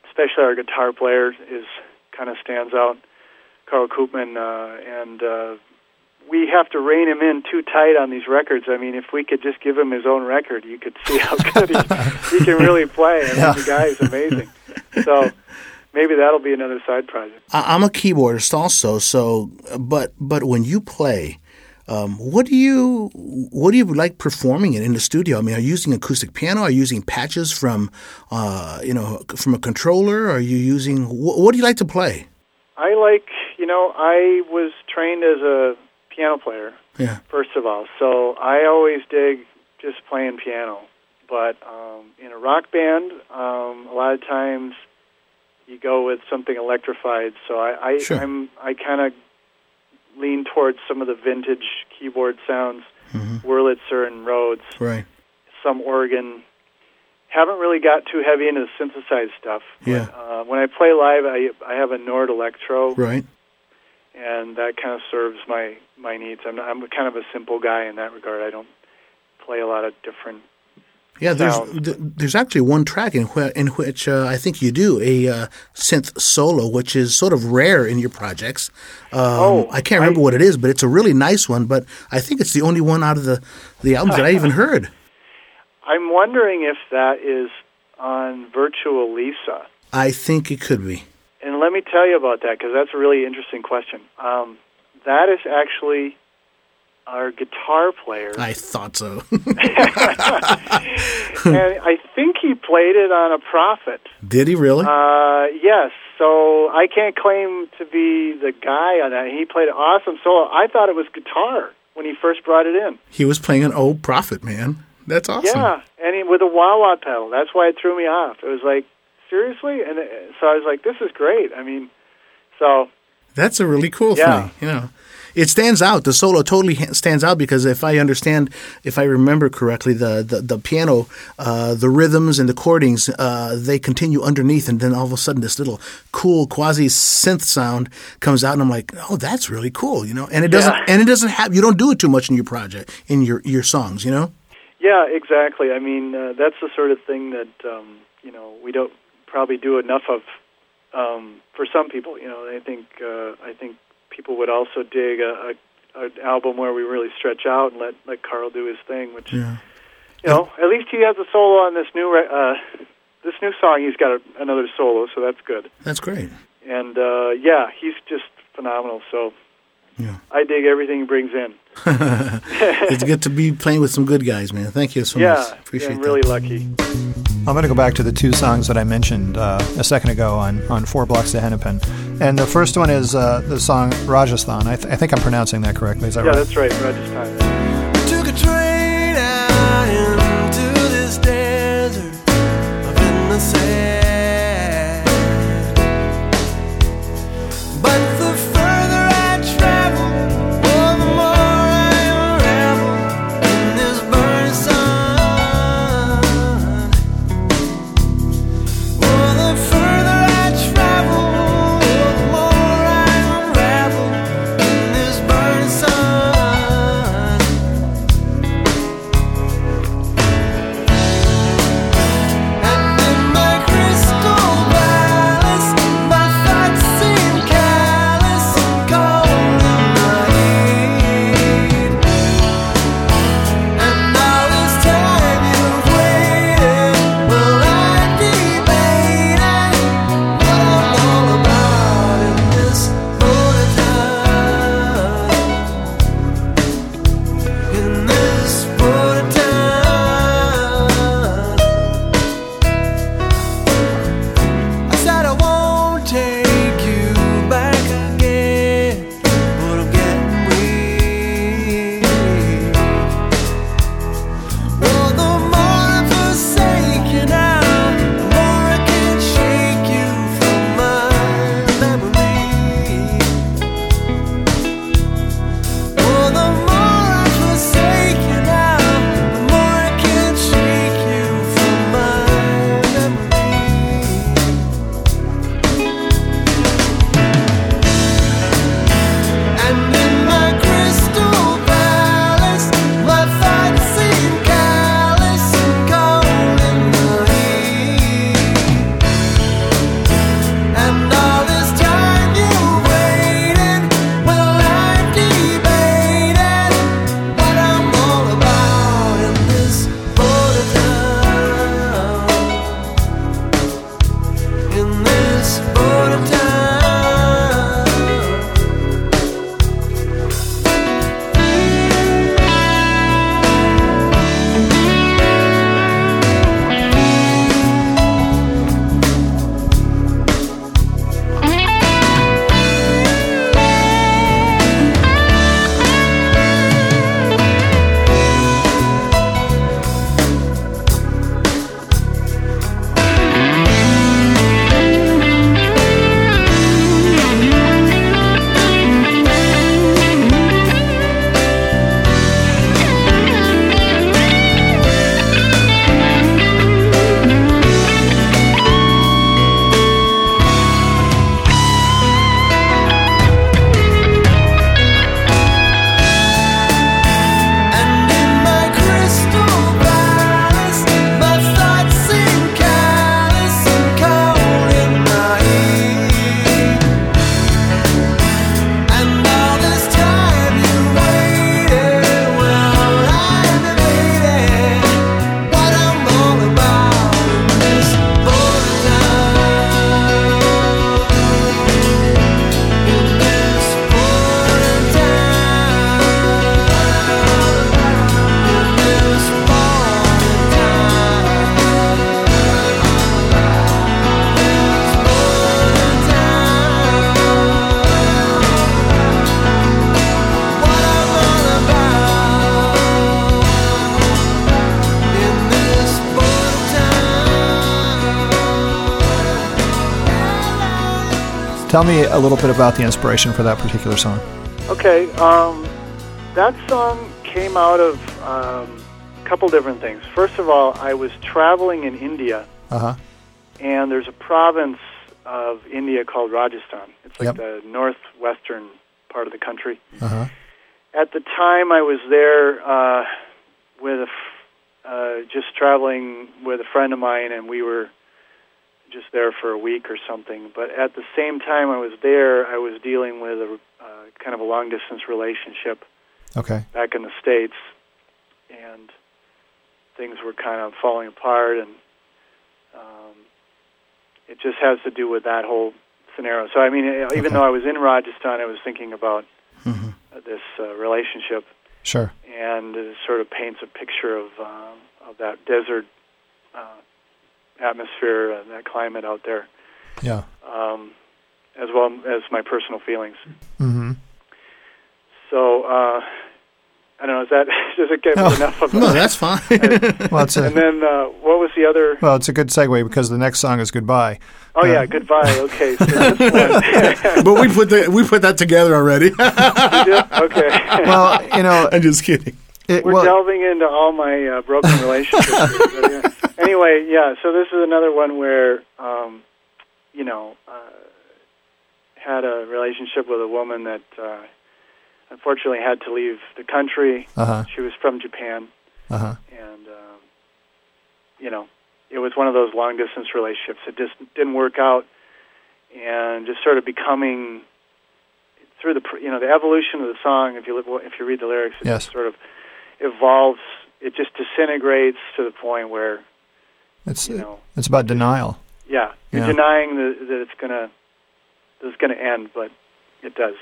Speaker 4: especially our guitar player is kind of stands out, Carl Koopman, uh, and uh, we have to rein him in too tight on these records. I mean, if we could just give him his own record, you could see how <laughs> good he, he can really play. I mean,
Speaker 2: Yeah.
Speaker 4: the guy is amazing. So maybe that'll be another side project.
Speaker 1: I, I'm a keyboardist also, so but but when you play, um, what do you what do you like performing it in the studio? I mean, are you using acoustic piano? Are you using patches from uh, you know from a controller? Are you using wh- what do you like to play?
Speaker 4: I like, you know, I was trained as a piano player,
Speaker 1: Yeah,
Speaker 4: first of all, so I always dig just playing piano. But um, in a rock band, um, a lot of times you go with something electrified. So I, I
Speaker 1: Sure.
Speaker 4: I'm I kind of lean towards some of the vintage keyboard sounds, Wurlitzer and Rhodes,
Speaker 1: right.
Speaker 4: some organ. Haven't really got too heavy into the synthesized stuff. but,
Speaker 1: Yeah.
Speaker 4: uh, when I play live, I I have a Nord Electro
Speaker 1: Right.
Speaker 4: and that kind of serves my my needs. I'm I'm kind of a simple guy in that regard. I don't play a lot of different.
Speaker 1: Yeah, there's there's actually one track in, wh- in which uh, I think you do a uh, synth solo, which is sort of rare in your projects. Um,
Speaker 4: Oh,
Speaker 1: I can't remember
Speaker 4: I-
Speaker 1: what it is, but it's a really nice one. But I think it's the only one out of the the albums that I even heard. <laughs>
Speaker 4: I'm wondering if that is on Virtual Lisa.
Speaker 1: I think it could be.
Speaker 4: And let me tell you about that because that's a really interesting question. Um, that is actually our guitar player,
Speaker 1: I thought so. <laughs> <laughs>
Speaker 4: and I think he played it on a Prophet.
Speaker 1: Did he really?
Speaker 4: Uh, yes. So I can't claim to be the guy on that. He played an awesome solo. I thought it was guitar when he first brought it in.
Speaker 1: he was playing an old prophet, man. That's awesome.
Speaker 4: Yeah, and he, with a wah wah pedal. That's why it threw me off. It was like seriously, and so I was like, "This is great." I mean, so
Speaker 1: That's a really cool
Speaker 4: Yeah.
Speaker 1: thing. You know, it stands out. The solo totally ha- stands out because if I understand, if I remember correctly, the the, the piano, uh, the rhythms and the chordings, uh, they continue underneath, and then all of a sudden this little cool quasi synth sound comes out, and I'm like, oh, that's really cool. You know, and it doesn't
Speaker 4: Yeah.
Speaker 1: and it doesn't have you don't do it too much in your project in your your songs. You know.
Speaker 4: yeah, exactly. I mean, uh, that's the sort of thing that um, you know we don't probably do enough of. Um, for some people, you know, I think uh, I think people would also dig a, a, an album where we really stretch out and let let Carl do his thing, which
Speaker 1: Yeah.
Speaker 4: you know, at least he has a solo on this new re- uh, this new song. He's got a, another solo, so that's good.
Speaker 1: That's great.
Speaker 4: And uh, yeah, he's just phenomenal. So
Speaker 1: Yeah.
Speaker 4: I dig everything he brings in. <laughs>
Speaker 1: it's good to be playing with some good guys, man. Thank you so
Speaker 4: yeah,
Speaker 1: much. Appreciate
Speaker 4: I'm
Speaker 1: that.
Speaker 4: really lucky.
Speaker 2: I'm going to go back to the two songs that I mentioned uh, a second ago on, on Four Blocks to Hennepin. And the first one is uh, the song Rajasthan. I, th- I think I'm pronouncing that correctly. Is that right?
Speaker 4: Yeah,
Speaker 2: right?
Speaker 4: that's right. Rajasthan.
Speaker 2: Tell me a little bit about the inspiration for that particular song.
Speaker 3: Okay, um, that song came out of um, a couple different things. First of all, I was traveling in India,
Speaker 2: Uh huh.
Speaker 3: and there's a province of India called Rajasthan. It's like
Speaker 2: Yep.
Speaker 3: the northwestern part of the country.
Speaker 2: Uh huh.
Speaker 3: At the time, I was there uh, with a f- uh, just traveling with a friend of mine, and we were just there for a week or something. But at the same time, I was there. I was dealing with a uh, kind of a long distance relationship
Speaker 2: Okay.
Speaker 3: back in the states, and things were kind of falling apart, and um, it just has to do with that whole scenario. So, I mean, even
Speaker 2: Okay.
Speaker 3: though I was in Rajasthan, I was thinking about
Speaker 1: hmm
Speaker 3: uh, this uh, relationship,
Speaker 2: Sure.
Speaker 3: and it sort of paints a picture of uh, of that desert uh, atmosphere and that climate out there,
Speaker 2: Yeah.
Speaker 3: um, as well as my personal feelings.
Speaker 2: Mm-hmm.
Speaker 3: So. Uh, I don't know. Is that <laughs> does it get
Speaker 2: No.
Speaker 3: enough of
Speaker 1: No,
Speaker 3: a-
Speaker 1: that's fine. <laughs>
Speaker 2: Well, it's a
Speaker 3: And then uh, what was the other?
Speaker 2: well, it's a good segue because the next song is "Goodbye."
Speaker 3: Oh yeah,
Speaker 2: uh,
Speaker 3: goodbye. Okay, so <laughs>
Speaker 1: but we put the, we put that together already.
Speaker 3: okay.
Speaker 2: Well, you know,
Speaker 1: I'm just kidding.
Speaker 2: It,
Speaker 3: We're
Speaker 2: well,
Speaker 3: delving into all my uh, broken relationships. but, yeah. <laughs> Anyway, yeah. So this is another one where, um, you know, uh, had a relationship with a woman that uh, unfortunately had to leave the country.
Speaker 2: uh huh.
Speaker 3: She was from Japan,
Speaker 2: Uh huh.
Speaker 3: and um, you know, it was one of those long distance relationships. It just didn't work out, and just sort of becoming through the you know the evolution of the song. If you if you read the lyrics, it
Speaker 2: Yes.
Speaker 3: sort of evolves. It just disintegrates to the point where
Speaker 2: It's
Speaker 3: you know,
Speaker 2: it's about denial.
Speaker 3: yeah, you're
Speaker 2: Yeah.
Speaker 3: denying that, that it's gonna that it's gonna end, but it does.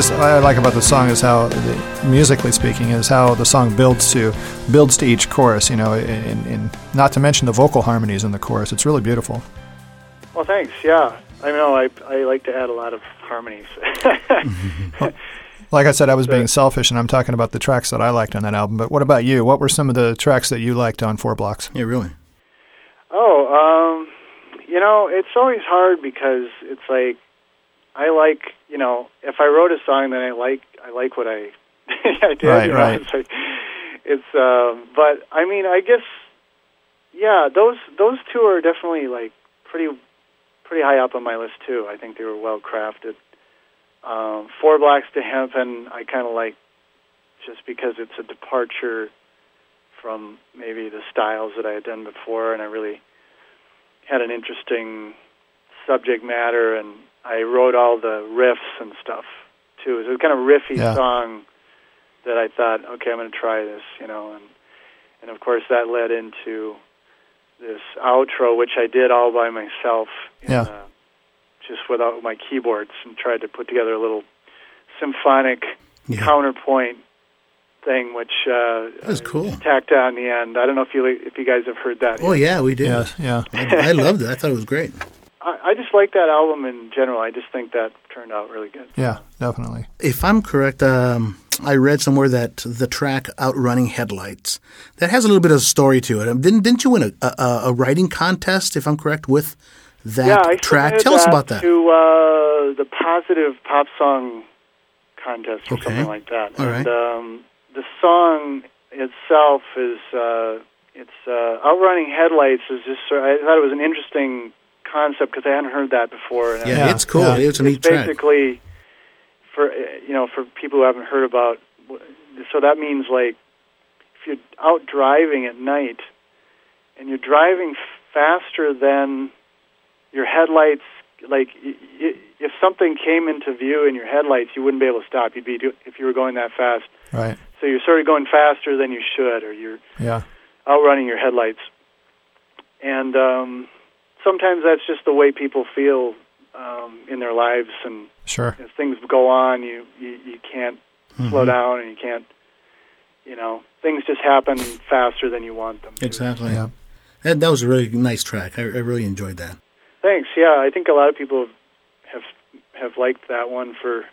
Speaker 2: Just what I like about the song is how, the, musically speaking, is how the song builds to builds to each chorus. You know, and, and not to mention the vocal harmonies in the chorus. It's really beautiful.
Speaker 4: Well, thanks. Yeah, I know. I I like to add a lot of harmonies. <laughs>
Speaker 2: Like I said, I was being selfish, and I'm talking about the tracks that I liked on that album. But what about you? What were some of the tracks that you liked on Four Blocks?
Speaker 1: Yeah, really.
Speaker 4: oh, um, you know, it's always hard because it's like I like you know if I wrote a song then I like I like what I <laughs> I did.
Speaker 2: Right,
Speaker 4: you know?
Speaker 2: right.
Speaker 4: It's, like, it's um, but I mean I guess yeah those those two are definitely like pretty pretty high up on my list too. I think they were well crafted. Um, Four Blocks to Hennepin I kind of like just because it's a departure from maybe the styles that I had done before, and I really had an interesting subject matter, and I wrote all the riffs and stuff too. It was a kind of riffy
Speaker 2: Yeah.
Speaker 4: song that I thought, okay, I'm going to try this, you know, and and of course that led into this outro, which I did all by myself, in,
Speaker 2: Yeah.
Speaker 4: uh, just without my keyboards, and tried to put together a little symphonic
Speaker 1: Yeah.
Speaker 4: counterpoint thing, which uh,
Speaker 1: That's
Speaker 4: I
Speaker 1: cool.
Speaker 4: tacked on the end. I don't know if you if you guys have heard that.
Speaker 1: Oh yeah, we did.
Speaker 2: Yeah, yeah.
Speaker 1: I, I loved it. I thought it was great.
Speaker 4: I, I just like that album in general. I just think that turned out really good.
Speaker 2: Yeah, definitely.
Speaker 1: If I'm correct, um, I read somewhere that the track "Outrunning Headlights" that has a little bit of a story to it. Um, Didn't didn't you win a, a, a writing contest? If I'm correct, with that
Speaker 4: yeah, I
Speaker 1: track,
Speaker 4: submitted
Speaker 1: tell us about that.
Speaker 4: to uh, the Positive Pop Song Contest or
Speaker 1: Okay.
Speaker 4: something like that.
Speaker 1: All
Speaker 4: and
Speaker 1: right.
Speaker 4: um, the song itself is uh, it's uh, Outrunning Headlights is just. I thought it was an interesting concept because I hadn't heard that before. And
Speaker 1: Yeah,
Speaker 2: Yeah,
Speaker 1: it's cool.
Speaker 2: yeah.
Speaker 1: It's a
Speaker 4: it's
Speaker 1: neat track.
Speaker 4: basically for uh, you know for people who haven't heard about so that means like if you're out driving at night and you're driving faster than your headlights like y- y- if something came into view in your headlights you wouldn't be able to stop you'd be if you were going that fast
Speaker 2: Right.
Speaker 4: so you're sort of going faster than you should or you're
Speaker 2: Yeah.
Speaker 4: outrunning your headlights. And um, sometimes that's just the way people feel um, in their lives, and
Speaker 2: Sure.
Speaker 4: as things go on, you you, you can't slow
Speaker 1: Mhm.
Speaker 4: down, and you can't, you know, things just happen faster than you want them. to.
Speaker 1: Exactly.
Speaker 2: Yeah.
Speaker 1: That, that was a really nice track. I, I really enjoyed that.
Speaker 4: Thanks. Yeah, I think a lot of people have have liked that one for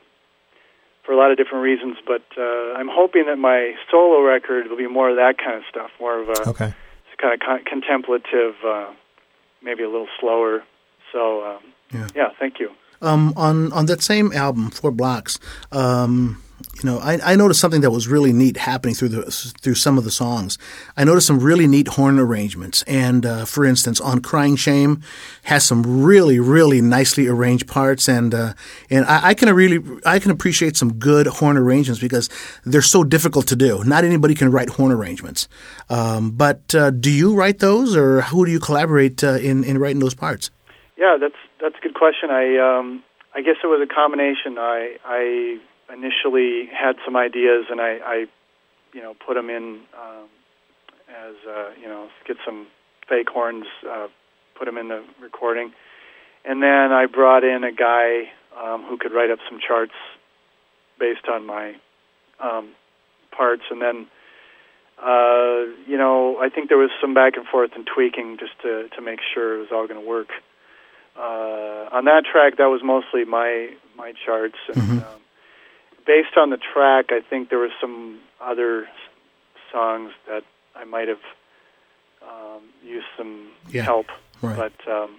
Speaker 4: for a lot of different reasons, but uh, I'm hoping that my solo record will be more of that kind of stuff, more of a
Speaker 2: Okay.
Speaker 4: kind of con- contemplative, uh, maybe a little slower. So, um,
Speaker 1: Yeah.
Speaker 4: thank you.
Speaker 1: Um, on on that same album, Four Blocks, um, you know, I, I noticed something that was really neat happening through the through some of the songs. I noticed some really neat horn arrangements, and uh, for instance, on "Crying Shame" has some really really nicely arranged parts, and uh, and I, I can really I can appreciate some good horn arrangements because they're so difficult to do. Not anybody can write horn arrangements, um, but uh, do you write those, or who do you collaborate uh, in in writing those parts?
Speaker 4: Yeah, that's that's a good question. I um, I guess it was a combination. I I initially had some ideas, and I, I you know put them in um, as uh, you know get some fake horns, uh, put them in the recording, and then I brought in a guy um, who could write up some charts based on my um, parts, and then. Uh, you know, I think there was some back and forth and tweaking just to to make sure it was all going to work uh, on that track, that was mostly my my charts, and
Speaker 1: Mhm.
Speaker 4: um, based on the track, I think there were some other songs that I might have um, used some
Speaker 1: Yeah.
Speaker 4: help,
Speaker 1: Right.
Speaker 4: but um,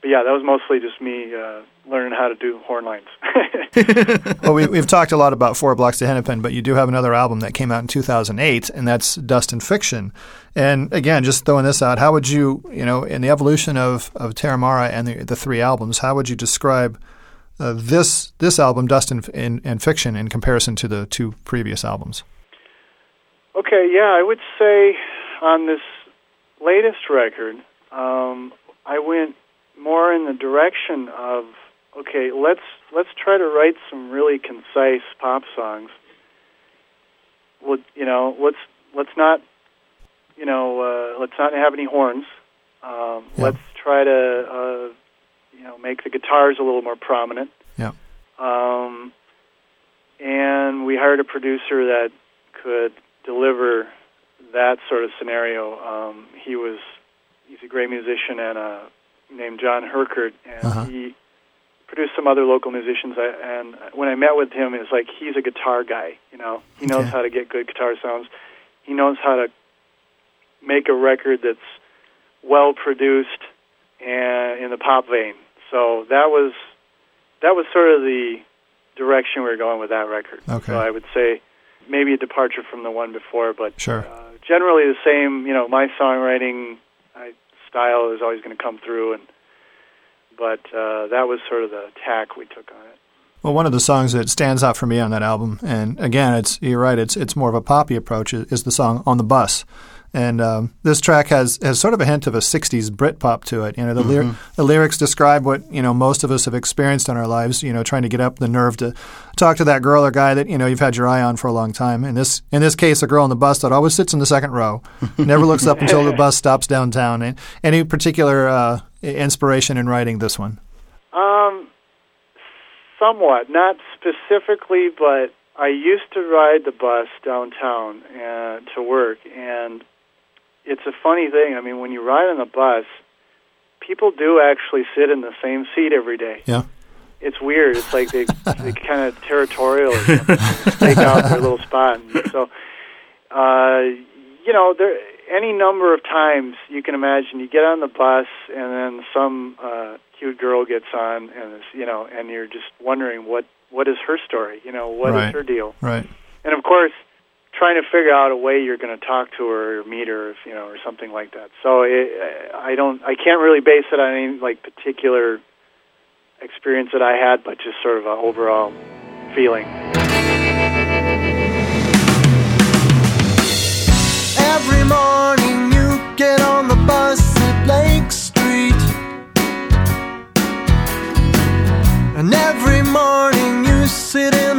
Speaker 4: but yeah, that was mostly just me uh, learning how to do horn lines. <laughs>
Speaker 2: well, we, we've talked a lot about Four Blocks to Hennepin, but you do have another album that came out in 2008, and that's Dust and Fiction. And again, just throwing this out, how would you, you know, in the evolution of, of Terravan and the, the three albums, how would you describe uh, this this album, Dust and, and, and Fiction, in comparison to the two previous albums?
Speaker 4: Okay, yeah, I would say on this latest record, um, I went more in the direction of okay, let's let's try to write some really concise pop songs. Well, you know, let's let's not, you know, uh, let's not have any horns. Um,
Speaker 2: Yeah.
Speaker 4: Let's try to, uh, you know, make the guitars a little more prominent.
Speaker 2: Yeah.
Speaker 4: Um, and we hired a producer that could deliver that sort of scenario. Um, he was he's a great musician and uh, named John Herkert, and
Speaker 2: Uh-huh.
Speaker 4: he produced some other local musicians. I, and when I met with him, it's like he's a guitar guy. You know, he knows
Speaker 2: Okay.
Speaker 4: how to get good guitar sounds. He knows how to make a record that's well produced and in the pop vein. So that was that was sort of the direction we were going with that record.
Speaker 2: Okay.
Speaker 4: So I would say maybe a departure from the one before, but
Speaker 2: Sure.
Speaker 4: uh, generally the same. You know, my songwriting I, style is always going to come through, and but uh, that was sort of the tack we took on it.
Speaker 2: Well, one of the songs that stands out for me on that album, and again, it's you're right, it's it's more of a poppy approach, is, is the song "On the Bus," and um, this track has has sort of a hint of a '60s Britpop to it. You know, the, lyr- the lyrics describe what you know most of us have experienced in our lives. You know, trying to get up the nerve to talk to that girl or guy that you know you've had your eye on for a long time. In this in this case, a girl on the bus that always sits in the second row, <laughs> never looks up until the bus stops downtown. And any particular uh, inspiration in writing this one?
Speaker 4: Um, somewhat, not specifically, but I used to ride the bus downtown uh, to work, and it's a funny thing. I mean, when you ride on the bus, people do actually sit in the same seat every day.
Speaker 2: Yeah.
Speaker 4: It's weird. It's like they <laughs> they kind of territorial or something. Stake out their little spot. And so, uh, you know, there any number of times you can imagine you get on the bus and then some uh, cute girl gets on and is, you know, and you're just wondering what what is her story? You know, what is
Speaker 2: Right.
Speaker 4: her deal?
Speaker 2: Right.
Speaker 4: And of course, trying to figure out a way you're going to talk to her or meet her, if, you know, or something like that. So it, I don't, I can't really base it on any like particular experience that I had, but just sort of an overall feeling.
Speaker 3: Every morning you get on the bus at Lake Street. And every morning you sit in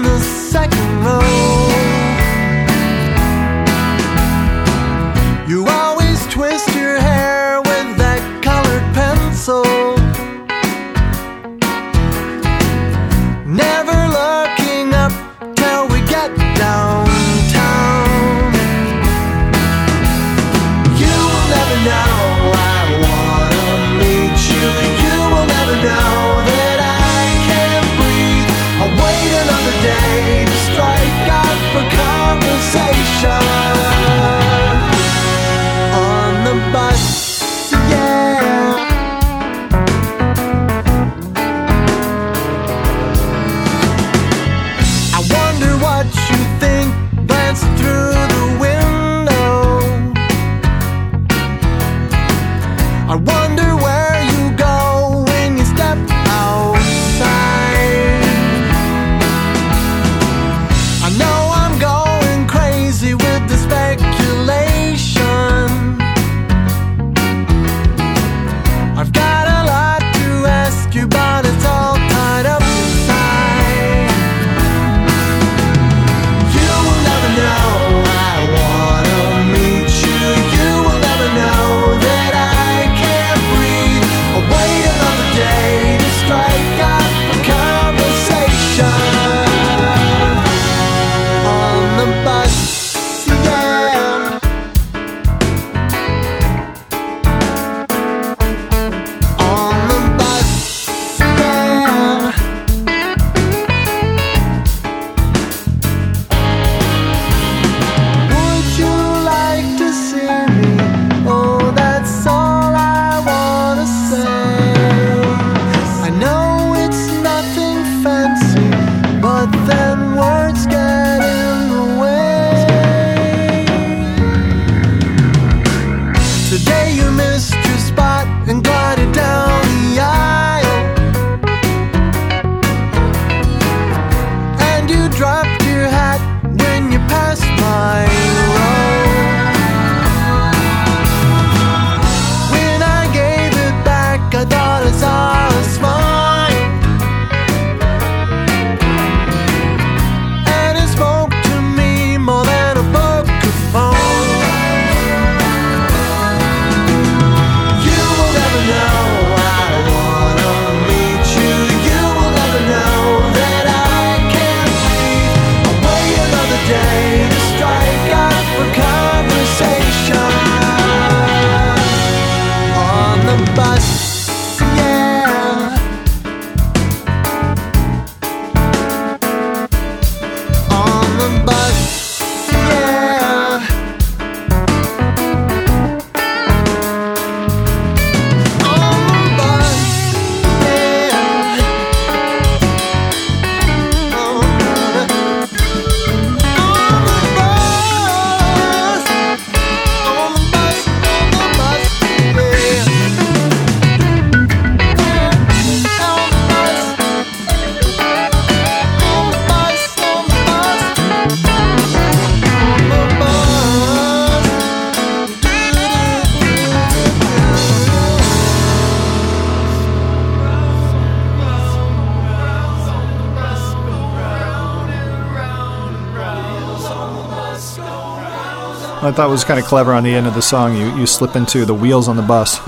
Speaker 3: I thought
Speaker 2: was kind of clever on the end of the song. You you slip into the wheels on the bus. <laughs>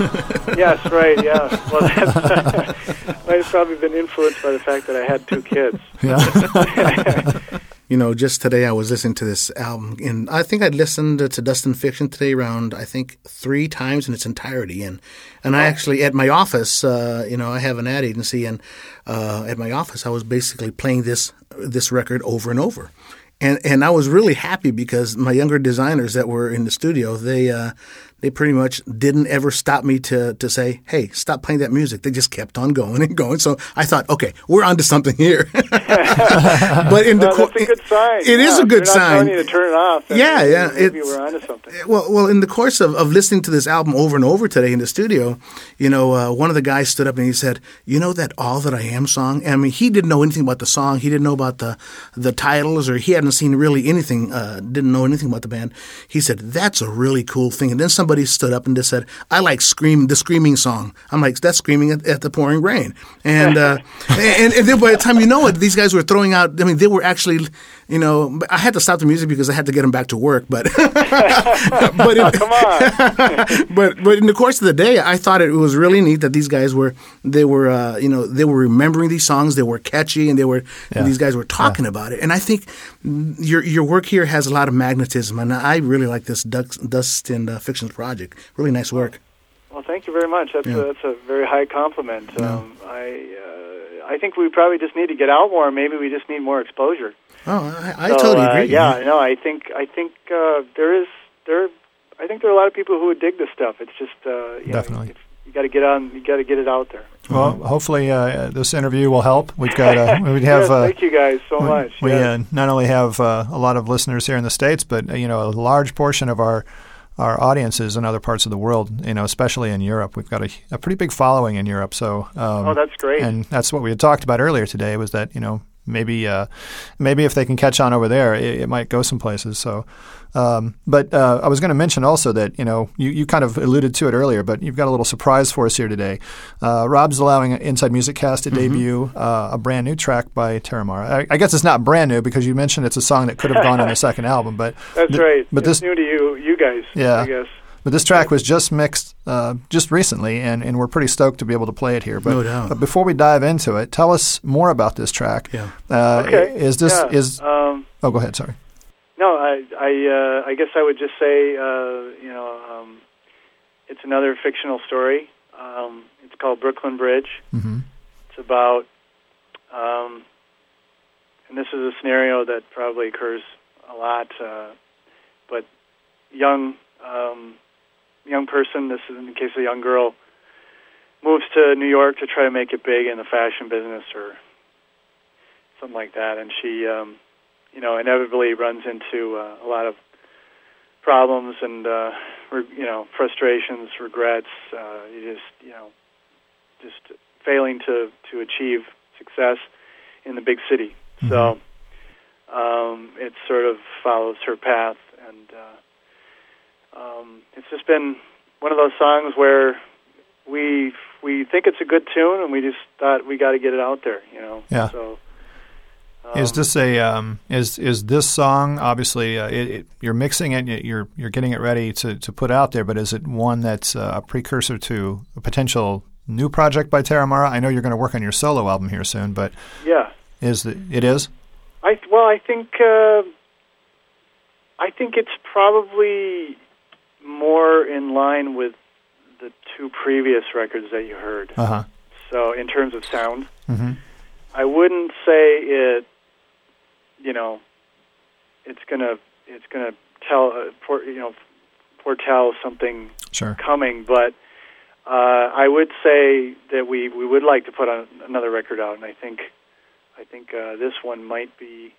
Speaker 4: yes, right, yeah. Well, that's <laughs> might have probably been influenced by the fact that I had two kids. <laughs>
Speaker 2: yeah.
Speaker 1: You know, just today I was listening to this album, and I think I listened to Dust and Fiction today around I think three times in its entirety, and and I actually at my office, uh, you know, I have an ad agency, and uh, at my office I was basically playing this this record over and over, and and I was really happy because my younger designers that were in the studio, they uh, they pretty much didn't ever stop me to to say, "Hey, stop playing that music." They just kept on going and going. So I thought, okay, we're onto something here. <laughs> but in the
Speaker 4: Well,
Speaker 1: co-
Speaker 4: that's a good sign.
Speaker 1: It is
Speaker 4: yeah.
Speaker 1: a good sign.
Speaker 4: to turn it off.
Speaker 1: Yeah, yeah,
Speaker 4: Maybe we're onto something.
Speaker 1: Well, well, in the course of, of listening to this album over and over today in the studio, you know, uh, one of the guys stood up and he said, "You know that All That I Am song." And, I mean, he didn't know anything about the song. He didn't know about the the titles, or he hadn't seen really anything. Uh, didn't know anything about the band. He said, "That's a really cool thing." And then somebody stood up and just said, "I like scream the screaming song." I'm like, "That's screaming at, at the pouring rain." And, uh, <laughs> and and then by the time you know it, these guys were throwing out. I mean, they were actually, you know, I had to stop the music because I had to get them back to work, but. <laughs> but it, <laughs>
Speaker 4: Come on. <laughs>
Speaker 1: but but in the course of the day, I thought it was really neat that these guys were they were uh, you know they were remembering these songs. They were catchy, and they were
Speaker 2: Yeah.
Speaker 1: and these guys were talking about it. And I think your your work here has a lot of magnetism, and I really like this Dust, Dust and uh, Fictions project. Really nice work.
Speaker 4: Well, thank you very much. That's
Speaker 1: Yeah.
Speaker 4: a, that's a very high compliment. Um, I uh, I think we probably just need to get out more. Maybe we just need more exposure.
Speaker 1: Oh, I, I
Speaker 4: So,
Speaker 1: totally
Speaker 4: uh,
Speaker 1: agree.
Speaker 4: yeah, no, I think I think uh, there is there. I think there are a lot of people who would dig this stuff. It's just uh, you
Speaker 2: Definitely.
Speaker 4: Know, if you got to get on. You got to get it out there.
Speaker 2: Well, hopefully uh, this interview will help. We've got uh, <laughs> we have
Speaker 4: yes,
Speaker 2: uh,
Speaker 4: thank you guys so
Speaker 2: we,
Speaker 4: much.
Speaker 2: we
Speaker 4: yes.
Speaker 2: uh, not only have uh, a lot of listeners here in the states, but uh, you know a large portion of our our audiences in other parts of the world. You know, especially in Europe, we've got a, a pretty big following in Europe. So, um,
Speaker 4: Oh, that's great.
Speaker 2: And that's what we had talked about earlier today. Was that you know maybe uh, maybe if they can catch on over there, it, it might go some places. So. Um, but uh, I was going to mention also that you know you, you kind of alluded to it earlier, but you've got a little surprise for us here today. Uh, Rob's allowing Inside Music Cast to
Speaker 4: Mm-hmm.
Speaker 2: debut uh, a brand new track by Terravan. I, I guess it's not brand new because you mentioned it's a song that could have gone on the second <laughs> album, but
Speaker 4: That's
Speaker 2: th-
Speaker 4: right.
Speaker 2: But
Speaker 4: it's
Speaker 2: this
Speaker 4: new to you, you guys.
Speaker 2: Yeah.
Speaker 4: I guess.
Speaker 2: But this track was just mixed uh, just recently, and, and we're pretty stoked to be able to play it here. But,
Speaker 1: No doubt.
Speaker 2: but before we dive into it, tell us more about this track.
Speaker 1: Yeah.
Speaker 2: Uh,
Speaker 4: Okay.
Speaker 2: Is this
Speaker 4: yeah.
Speaker 2: is?
Speaker 4: Um,
Speaker 2: Oh, go ahead. Sorry.
Speaker 4: no, I I uh, I guess I would just say uh, you know um, it's another fictional story. Um, it's called Brooklyn Bridge.
Speaker 2: hmm
Speaker 4: It's about, um, and this is a scenario that probably occurs a lot, uh, but young, um, young person. This is in the case of a young girl moves to New York to try to make it big in the fashion business or something like that, and she, um, you know, inevitably runs into uh, a lot of problems and uh, re- you know frustrations, regrets. Uh, you just you know just failing to to achieve success in the big city. So um, it sort of follows her path, and uh, um, it's just been one of those songs where we we think it's a good tune, and we just thought we got to get it out there. You know.
Speaker 2: Yeah.
Speaker 4: So.
Speaker 2: Is
Speaker 4: um,
Speaker 2: this a um, is is this song obviously uh, it, it, you're mixing it you're you're getting it ready to, to put out there but is it one that's uh, a precursor to a potential new project by Terravan? I know you're going to work on your solo album here soon, but
Speaker 4: Yeah.
Speaker 2: is the, it is
Speaker 4: I well, I think uh, I think it's probably more in line with the two previous records that you heard.
Speaker 2: uh huh
Speaker 4: So in terms of sound,
Speaker 2: hmm
Speaker 4: I wouldn't say it. You know, it's gonna it's gonna tell uh, for, you know foretell something
Speaker 2: sure
Speaker 4: coming, but uh, I would say that we we would like to put on another record out, and I think I think uh, this one might be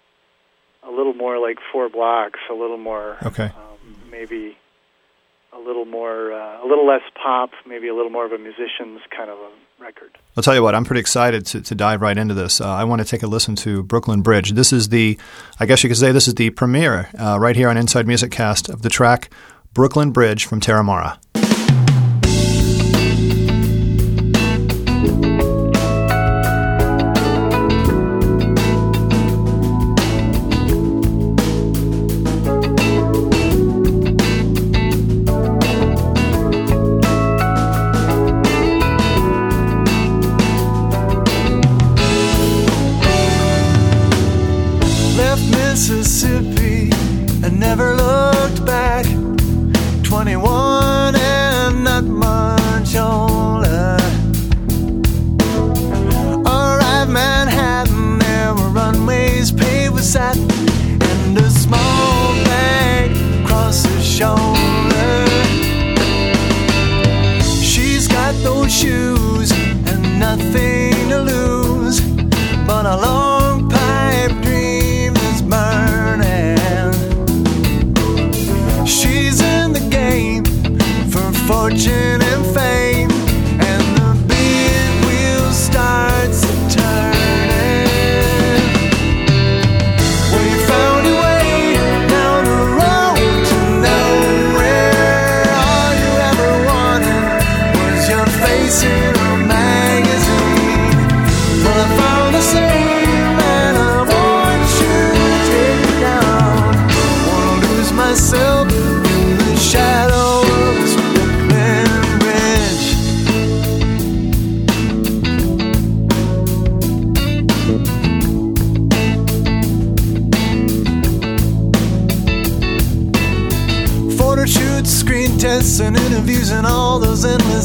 Speaker 4: a little more like four blocks, a little more
Speaker 2: okay
Speaker 4: um, maybe a little more uh, a little less pop, maybe a little more of a musician's kind of a record.
Speaker 2: I'll tell you what, I'm pretty excited to, to dive right into this. Uh, I want to take a listen to Brooklyn Bridge. This is the, I guess you could say, this is the premiere uh, right here on Inside Music Cast of the track Brooklyn Bridge from Terravan. Mississippi and never looked back.
Speaker 3: 21 and not much older. Arrived Manhattan, there were runways paved with satin and a small bag across the shore.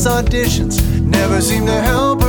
Speaker 3: Auditions. Never seem to help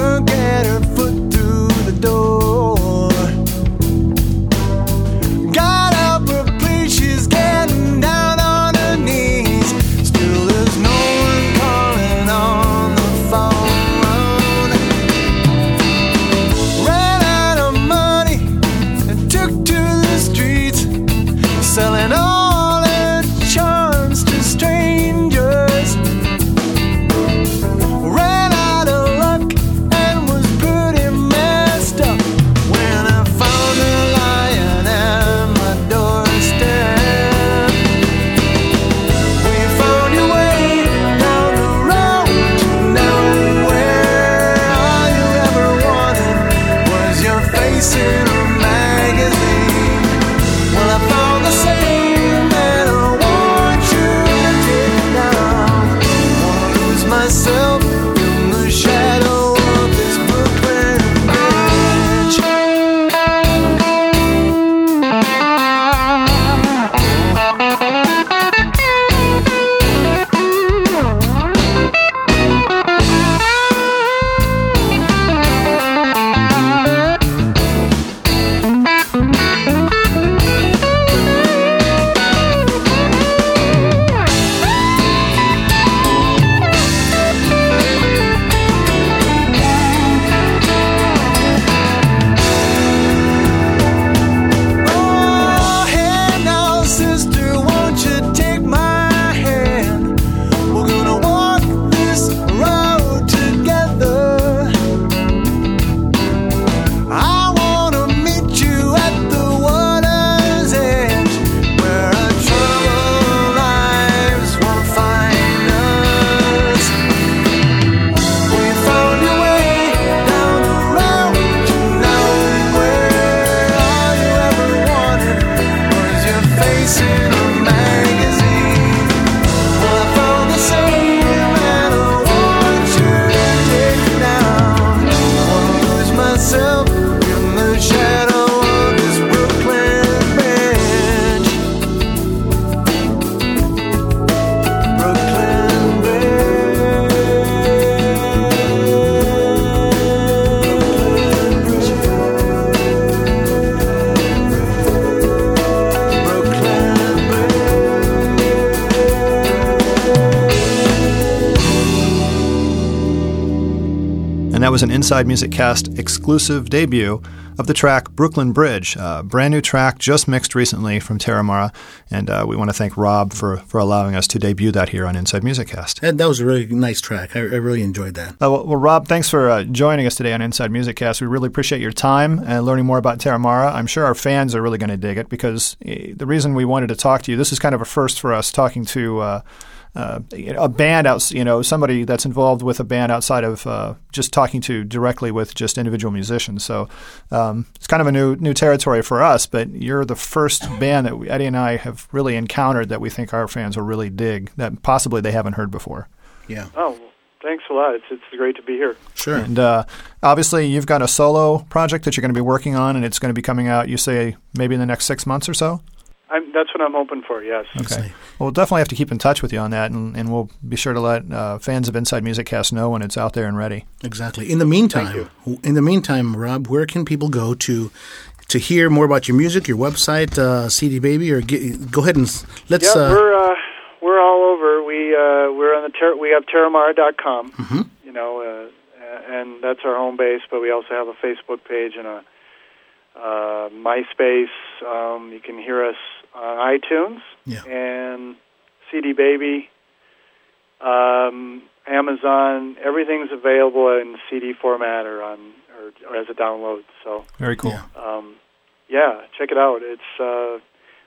Speaker 2: Inside Music Cast exclusive debut of the track Brooklyn Bridge, a brand new track just mixed recently from Terravan. And uh, we want to thank Rob for, for allowing us to debut that here on Inside Music Cast.
Speaker 1: That, that was a really nice track. I, I really enjoyed that.
Speaker 2: Uh, well, well, Rob, thanks for uh, joining us today on Inside Music Cast. We really appreciate your time and learning more about Terravan. I'm sure our fans are really going to dig it because eh, the reason we wanted to talk to you, this is kind of a first for us talking to uh, a band out, you know, somebody that's involved with a band outside of uh, just talking to directly with just individual musicians. So um, it's kind of a new new territory for us. But you're the first band that we, Eddie and I have really encountered that we think our fans will really dig that possibly they haven't heard before.
Speaker 1: Yeah,
Speaker 4: Oh, well, thanks a lot. It's it's great to be here.
Speaker 1: sure.
Speaker 2: And uh, obviously, you've got a solo project that you're going to be working on, and it's going to be coming out. You say maybe in the next six months or so.
Speaker 4: I'm, that's what I'm hoping for. Yes.
Speaker 2: Okay. Well, we'll definitely have to keep in touch with you on that, and, and we'll be sure to let uh, fans of Inside Music Cast know when it's out there and ready.
Speaker 1: Exactly. In the meantime, in the meantime, Rob, where can people go to to hear more about your music, your website, uh, CD Baby, or get, go ahead and let's.
Speaker 4: Yeah,
Speaker 1: uh,
Speaker 4: we're uh, we're all over. We uh, we're on the ter- we have terravan.com. Mm-hmm. You know, uh, and that's our home base. But we also have a Facebook page and a uh, MySpace. Um, you can hear us on iTunes
Speaker 1: Yeah.
Speaker 4: and CD Baby, um, Amazon. Everything's available in CD format or on or, or as a download. So
Speaker 2: Very cool.
Speaker 1: Yeah.
Speaker 4: um, yeah, check it out. It's uh,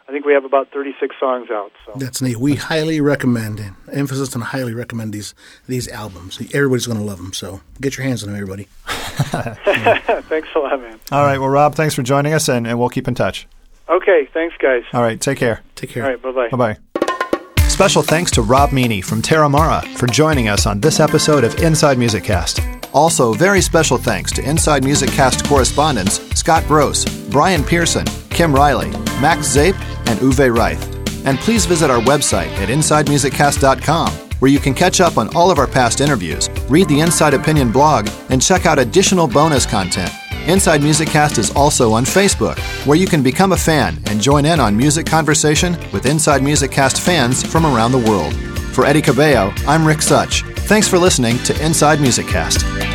Speaker 4: I think we have about 36 songs out. So
Speaker 1: That's neat. We highly recommend it. Emphasis on highly recommend these these albums. Everybody's going to love them. So get your hands on them, everybody. <laughs> <laughs>
Speaker 4: thanks a lot, man.
Speaker 2: All right. Well, Rob, thanks for joining us, and, and we'll keep in touch.
Speaker 4: Okay, thanks, guys.
Speaker 2: All right. Take care.
Speaker 1: Take care.
Speaker 4: All right, bye bye.
Speaker 2: Bye bye. Special thanks to Rob Meany from Terravan for joining us on this episode of Inside Music Cast. Also, very special thanks to Inside Music Cast correspondents Scott Gross, Brian Pearson, Kim Riley, Max Zape, and Uwe Reith. And please visit our website at InsideMusicCast.com, where you can catch up on all of our past interviews, read the Inside Opinion blog, and check out additional bonus content. Inside Music Cast is also on Facebook, where you can become a fan and join in on music conversation with Inside Music Cast fans from around the world. For Eddie Cabello, I'm Rick Such. Thanks for listening to Inside Music Cast.